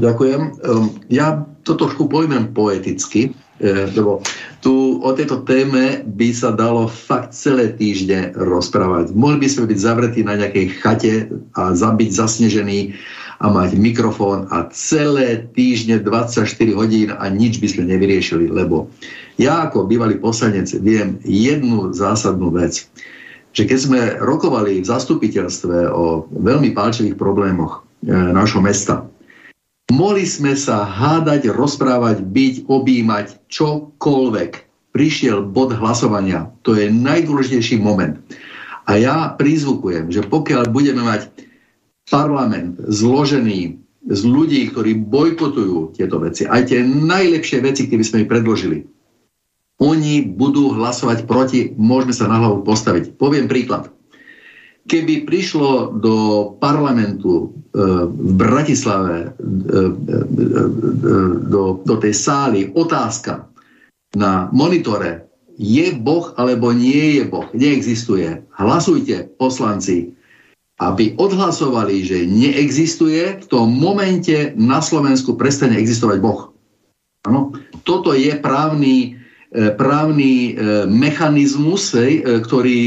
Ďakujem. Ehm, ja to trošku pojmem poeticky, eh, lebo tu o tejto téme by sa dalo fakt celé týždne rozprávať. Mohli by sme byť zavretí na nejakej chate a zabiť zasnežený a mať mikrofón a celé týždne 24 hodín a nič by sme nevyriešili, lebo ja ako bývalý poslanec viem jednu zásadnú vec, že keď sme rokovali v zastupiteľstve o veľmi pálčivých problémoch eh, nášho mesta, Mohli sme sa hádať, rozprávať, byť, objímať, čokoľvek. Prišiel bod hlasovania. To je najdôležitejší moment. A ja prizvukujem, že pokiaľ budeme mať parlament zložený z ľudí, ktorí bojkotujú tieto veci, aj tie najlepšie veci, ktoré sme ich predložili, oni budú hlasovať proti, môžeme sa na hlavu postaviť. Poviem príklad keby prišlo do parlamentu e, v Bratislave e, e, do, do tej sály otázka na monitore, je Boh alebo nie je Boh, neexistuje. Hlasujte, poslanci, aby odhlasovali, že neexistuje, v tom momente na Slovensku prestane existovať Boh. Ano? Toto je právny právny e, mechanizmus, e, ktorý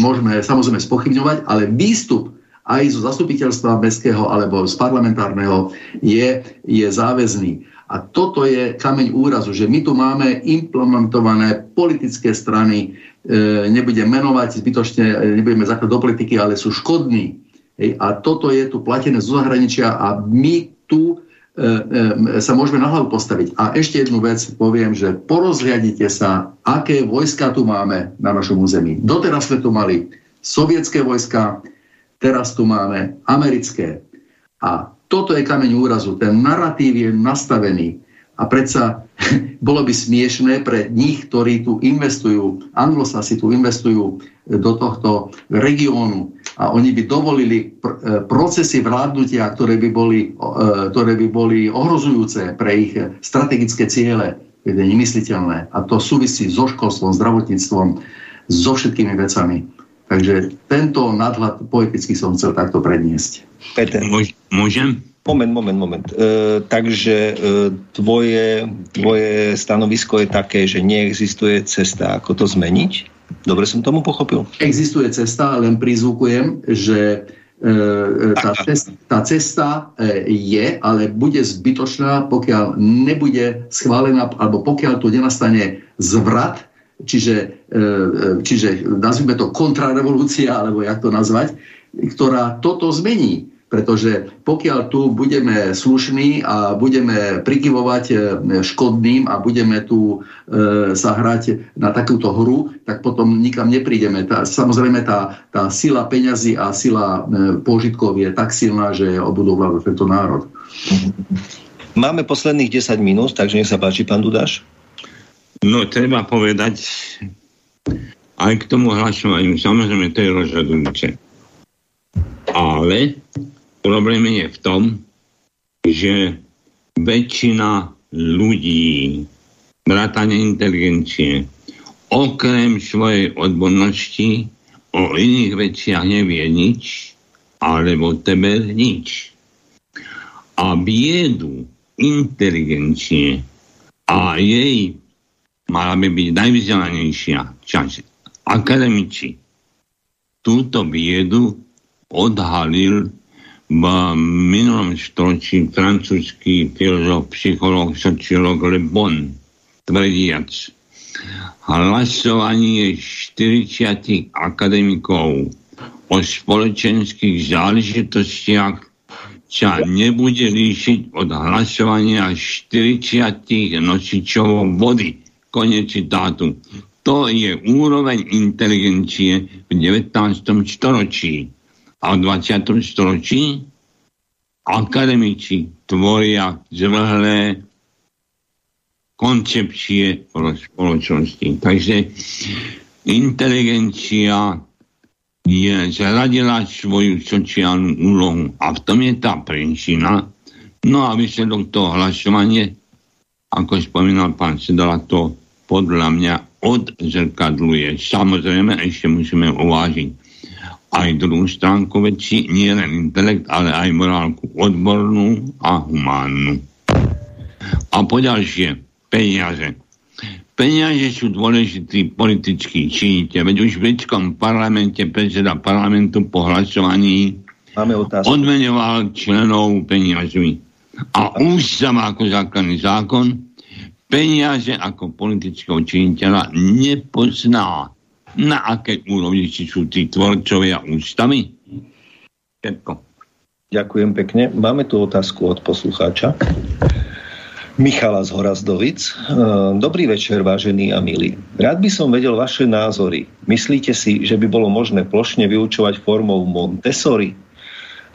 môžeme samozrejme spochybňovať, ale výstup aj zo zastupiteľstva mestského alebo z parlamentárneho je, je záväzný. A toto je kameň úrazu, že my tu máme implementované politické strany, e, nebudem menovať zbytočne, e, nebudeme zakladať do politiky, ale sú škodní. A toto je tu platené zo zahraničia a my tu e, e, sa môžeme na hlavu postaviť. A ešte jednu vec poviem, že porozhľadite sa, aké vojska tu máme na našom území. Doteraz sme tu mali sovietské vojska, teraz tu máme americké. A toto je kameň úrazu. Ten narratív je nastavený. A predsa (laughs) bolo by smiešné pre nich, ktorí tu investujú, anglosasi tu investujú do tohto regiónu a oni by dovolili pr- e, procesy vládnutia, ktoré by, boli, e, ktoré by boli ohrozujúce pre ich strategické ciele. Je to nemysliteľné. A to súvisí so školstvom, zdravotníctvom, so všetkými vecami. Takže tento nadhľad poeticky som chcel takto predniesť. Peter. Môžem? Moment, moment, moment. E, takže e, tvoje, tvoje stanovisko je také, že neexistuje cesta, ako to zmeniť? Dobre som tomu pochopil? Existuje cesta, len prizvukujem, že e, tá, cesta, tá cesta e, je, ale bude zbytočná, pokiaľ nebude schválená, alebo pokiaľ tu nenastane zvrat čiže, e, e, čiže nazvime to kontrarevolúcia, alebo jak to nazvať, ktorá toto zmení. Pretože pokiaľ tu budeme slušní a budeme prikyvovať e, škodným a budeme tu e, sa hrať na takúto hru, tak potom nikam neprídeme. Tá, samozrejme tá, tá sila peňazí a sila e, požitkov je tak silná, že obudová tento národ. Máme posledných 10 minút, takže nech sa páči, pán Dudáš. No, treba povedať, aj k tomu hlasovaniu, samozrejme, to je rozhodujúce. Ale problém je v tom, že väčšina ľudí, vrátane inteligencie, okrem svojej odbornosti o iných veciach nevie nič, alebo tebe nič. A biedu inteligencie a jej mala by byť najvzdelanejšia časť. Akademici túto biedu odhalil v minulom storočí francúzsky filozof, psycholog, sociolog Le Bon, tvrdiac, hlasovanie 40 akademikov o spoločenských záležitostiach sa nebude líšiť od hlasovania 40 nosičov vody Konec citátu. To je úroveň inteligencie v 19. storočí. A v 20. storočí akademici tvoria zvrhlé koncepcie spoločnosti. Takže inteligencia je zradila svoju sociálnu úlohu a v tom je tá príčina. No a výsledok toho hlasovanie, ako spomínal pán Sedala, to podľa mňa odzrkadluje. Samozrejme, ešte musíme uvážiť aj druhú stránku veci, nie len intelekt, ale aj morálku odbornú a humánnu. A poďalšie, peniaze. Peniaze sú dôležitý politický činiteľ, veď už v britskom parlamente predseda parlamentu po hlasovaní odmenoval členov peniazmi. A ústava ako základný zákon peniaze ako politického činiteľa nepozná, na aké úrovni si sú tí tvorcovia ústavy. Všetko. Ďakujem pekne. Máme tu otázku od poslucháča. Michala z Horazdovic. E, dobrý večer, vážený a milý. Rád by som vedel vaše názory. Myslíte si, že by bolo možné plošne vyučovať formou Montessori?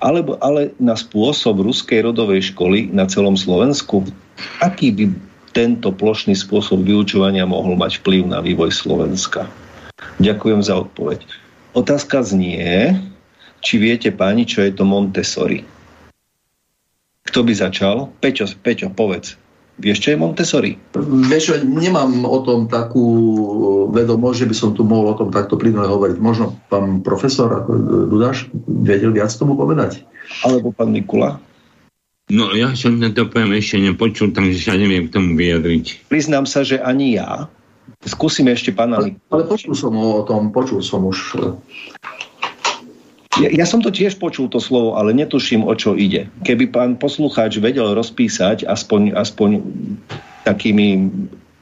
Alebo ale na spôsob ruskej rodovej školy na celom Slovensku? Aký by tento plošný spôsob vyučovania mohol mať vplyv na vývoj Slovenska? Ďakujem za odpoveď. Otázka znie, či viete páni, čo je to Montessori. Kto by začal? Peťo, Peťo, povedz. Vieš, čo je Montessori? Vieš, nemám o tom takú vedomosť, že by som tu mohol o tom takto plynule hovoriť. Možno pán profesor Dudáš vedel viac tomu povedať? Alebo pán Mikula? No ja som tento pojem ešte nepočul, takže sa neviem k tomu vyjadriť. Priznám sa, že ani ja. Skúsime ešte pána ale, ale počul som o tom, počul som už. Ja, ja som to tiež počul to slovo, ale netuším, o čo ide. Keby pán poslucháč vedel rozpísať aspoň, aspoň takými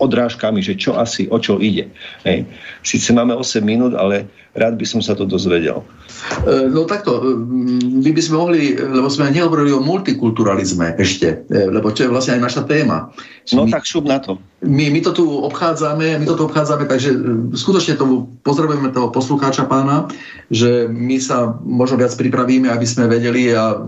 odrážkami, že čo asi, o čo ide. Hej. Sice máme 8 minút, ale rád by som sa to dozvedel. E, no takto, e, my by sme mohli, lebo sme nehovorili o multikulturalizme ešte, e, lebo čo je vlastne aj naša téma. No my, tak šup na to. My, my to tu obchádzame, my to tu obchádzame, takže skutočne tomu pozdravujeme toho poslucháča pána, že my sa možno viac pripravíme, aby sme vedeli a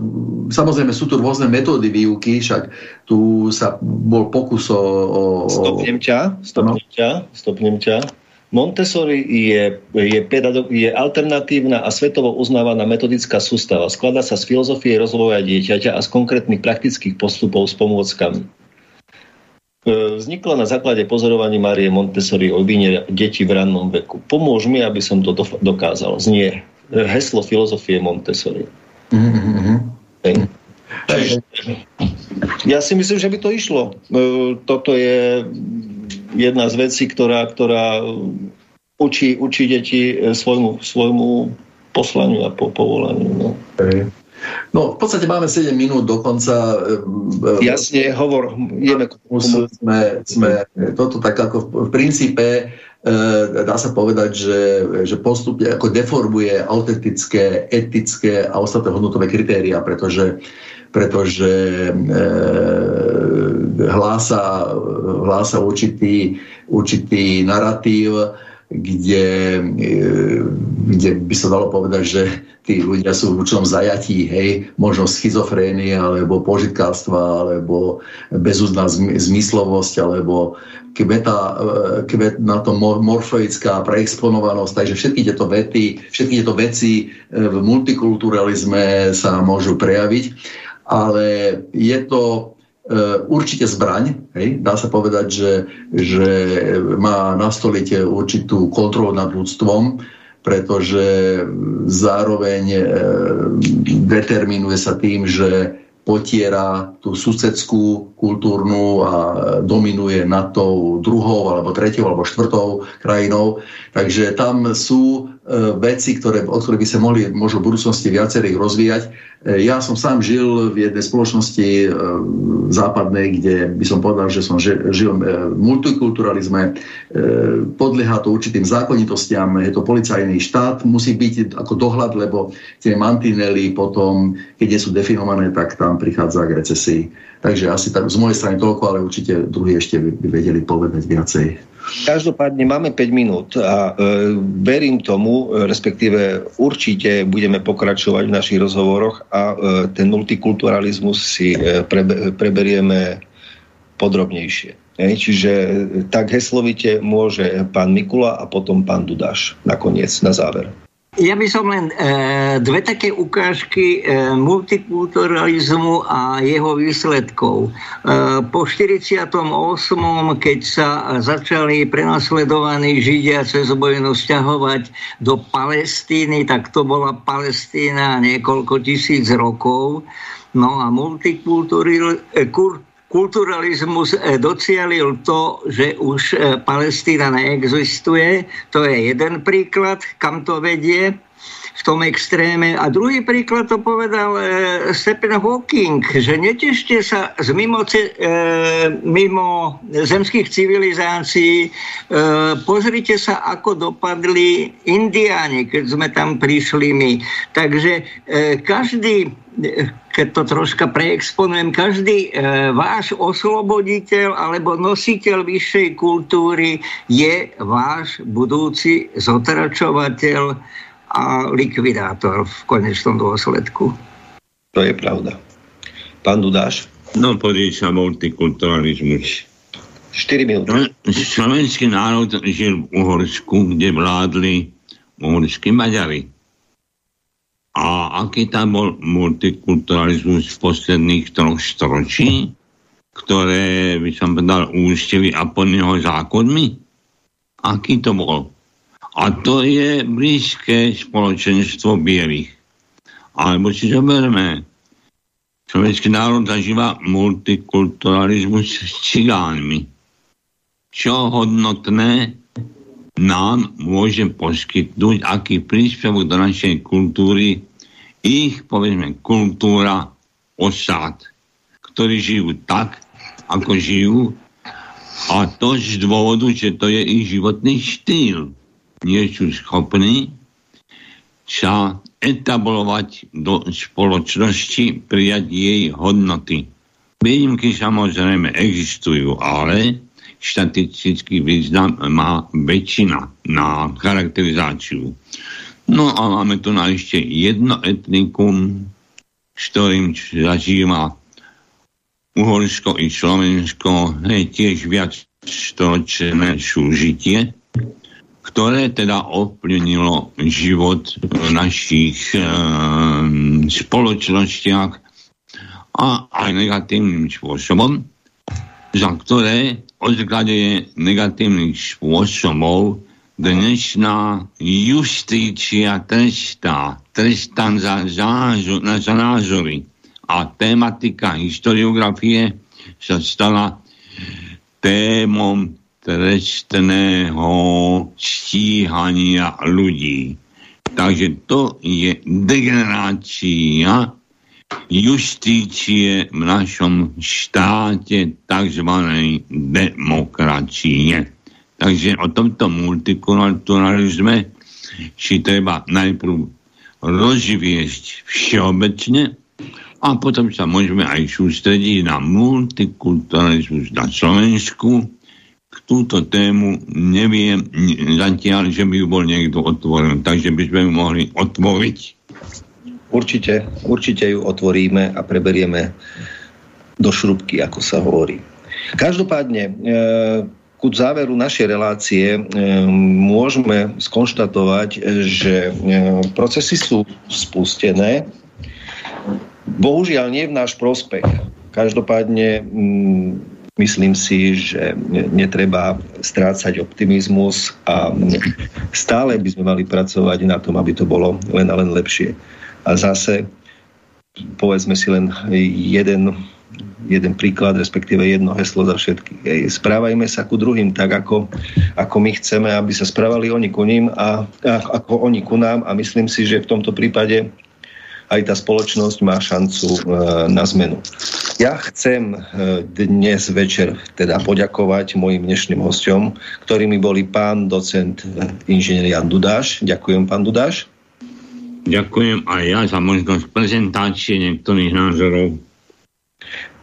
samozrejme sú tu rôzne metódy výuky, však tu sa bol pokus o... o stopnem ťa, stopnem no. ťa, stopnem ťa. Montessori je, je, pedagog, je alternatívna a svetovo uznávaná metodická sústava. Skladá sa z filozofie rozvoja dieťaťa a z konkrétnych praktických postupov s pomôckami. E, vznikla na základe pozorovaní Marie Montessori o vine detí v rannom veku. Pomôž mi, aby som to dokázal. Znie heslo filozofie Montessori. Mm-hmm. Ja si myslím, že by to išlo. E, toto je jedna z vecí, ktorá, ktorá učí, učí deti e, svojmu, svojmu poslaniu a po, povolaniu. No. No, v podstate máme 7 minút do konca. E, e, Jasne, hovor. Ideme sme, sme toto tak ako v princípe dá sa povedať, že, že postupne ako deformuje autentické, etické a ostatné hodnotové kritéria, pretože pretože e, hlása, hlása určitý, určitý narratív, kde, e, kde by sa dalo povedať, že tí ľudia sú v určitom zajatí, hej, možno schizofrénie, alebo požitkárstva, alebo bezúzná zmyslovosť, alebo kveta, e, kvet na to morfoická preexponovanosť, takže všetky tieto vety, všetky tieto veci v multikulturalizme sa môžu prejaviť ale je to e, určite zbraň. Hej? Dá sa povedať, že, že má nastoliť určitú kontrolu nad ľudstvom, pretože zároveň e, determinuje sa tým, že potiera tú susedskú kultúrnu a dominuje nad tou druhou alebo tretiou alebo štvrtou krajinou. Takže tam sú e, veci, ktoré, od ktorých by sa mohli možno v budúcnosti viacerých rozvíjať. E, ja som sám žil v jednej spoločnosti e, západnej, kde by som povedal, že som žil v multikulturalizme. Podlieha to určitým zákonitostiam, je to policajný štát, musí byť ako dohľad, lebo tie mantinely potom, keď nie sú definované, tak tam prichádza k recesii. Takže asi tak z mojej strany toľko, ale určite druhý ešte by, vedeli povedať viacej. Každopádne máme 5 minút a e, verím tomu, respektíve určite budeme pokračovať v našich rozhovoroch a e, ten multikulturalizmus si e, prebe, preberieme podrobnejšie. E, čiže tak heslovite môže pán Mikula a potom pán Dudáš nakoniec, na záver. Ja by som len e, dve také ukážky e, multikulturalizmu a jeho výsledkov. E, po 48. keď sa začali prenasledovaní Židia cez vojnu stiahovať do Palestíny, tak to bola Palestína niekoľko tisíc rokov. No a multikulturalizmus kulturalizmus eh, docielil to, že už eh, Palestína neexistuje. To je jeden príklad, kam to vedie v tom extréme. A druhý príklad to povedal e, Stephen Hawking, že netešte sa z mimo, e, mimo zemských civilizácií. E, pozrite sa, ako dopadli Indiáni, keď sme tam prišli my. Takže e, každý keď to troška preexponujem, každý e, váš osloboditeľ alebo nositeľ vyššej kultúry je váš budúci zotračovateľ a likvidátor v konečnom dôsledku. To je pravda. Pán Dudáš? No, podrie sa multikulturalizmus. 4 minúty. No, slovenský národ žil v Uhorsku, kde vládli uhorskí Maďari. A aký tam bol multikulturalizmus v posledných troch storočí, ktoré by som povedal ústili a pod neho zákonmi? Aký to bol? A to je blízke spoločenstvo bielých. Alebo si zoberme, slovenský národ zažíva multikulturalizmus s cigánmi. Čo hodnotné nám môže poskytnúť, aký príspevok do našej kultúry ich, povedzme, kultúra, osád, ktorí žijú tak, ako žijú a to z dôvodu, že to je ich životný štýl. Nie sú schopní sa etablovať do spoločnosti, prijať jej hodnoty. Výnimky samozrejme existujú, ale štatistický význam má väčšina na charakterizáciu. No a máme tu na ešte jedno etnikum, s ktorým zažíva Uhorsko i Slovensko je tiež viac storočné súžitie, ktoré teda ovplyvnilo život v našich e, spoločnostiach a aj negatívnym spôsobom, za ktoré odzrkaduje negatívnych spôsobov dnešná justícia trestá, trestá za, za, za názory a tematika historiografie sa stala témom trestného stíhania ľudí. Takže to je degenerácia justície v našom štáte tzv. demokracie. Takže o tomto multikulturalizme si treba najprv rozviesť všeobecne a potom sa môžeme aj sústrediť na multikulturalizmus na Slovensku. K túto tému neviem zatiaľ, že by ju bol niekto otvoril, takže by sme ju mohli otvoriť. Určite, určite ju otvoríme a preberieme do šrubky, ako sa hovorí. Každopádne, e, ku záveru našej relácie e, môžeme skonštatovať, že e, procesy sú spustené, Bohužiaľ nie v náš prospech. Každopádne mm, myslím si, že netreba strácať optimizmus a stále by sme mali pracovať na tom, aby to bolo len a len lepšie. A zase povedzme si len jeden, jeden príklad, respektíve jedno heslo za všetky. Správajme sa ku druhým tak, ako, ako my chceme, aby sa správali oni ku ním a, ako oni ku nám a myslím si, že v tomto prípade aj tá spoločnosť má šancu e, na zmenu. Ja chcem e, dnes večer teda poďakovať mojim dnešným hostom, ktorými boli pán docent e, inžinier Jan Dudáš. Ďakujem, pán Dudáš. Ďakujem aj ja za možnosť prezentácie niektorých názorov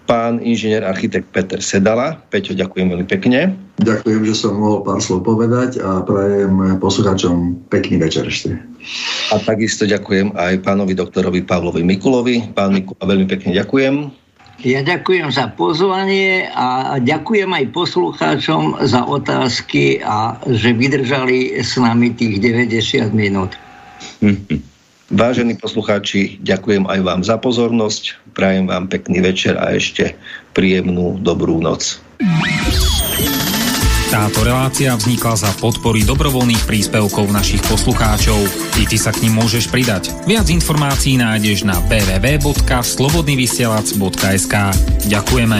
pán inžinier architekt Peter Sedala. Peťo, ďakujem veľmi pekne. Ďakujem, že som mohol pár slov povedať a prajem poslucháčom pekný večer ešte. A takisto ďakujem aj pánovi doktorovi Pavlovi Mikulovi. Pán Mikula, veľmi pekne ďakujem. Ja ďakujem za pozvanie a ďakujem aj poslucháčom za otázky a že vydržali s nami tých 90 minút. Vážení poslucháči, ďakujem aj vám za pozornosť, prajem vám pekný večer a ešte príjemnú dobrú noc. Táto relácia vznikla za podpory dobrovoľných príspevkov našich poslucháčov. I ty sa k ním môžeš pridať. Viac informácií nájdeš na www.slobodnyvysielac.sk Ďakujeme.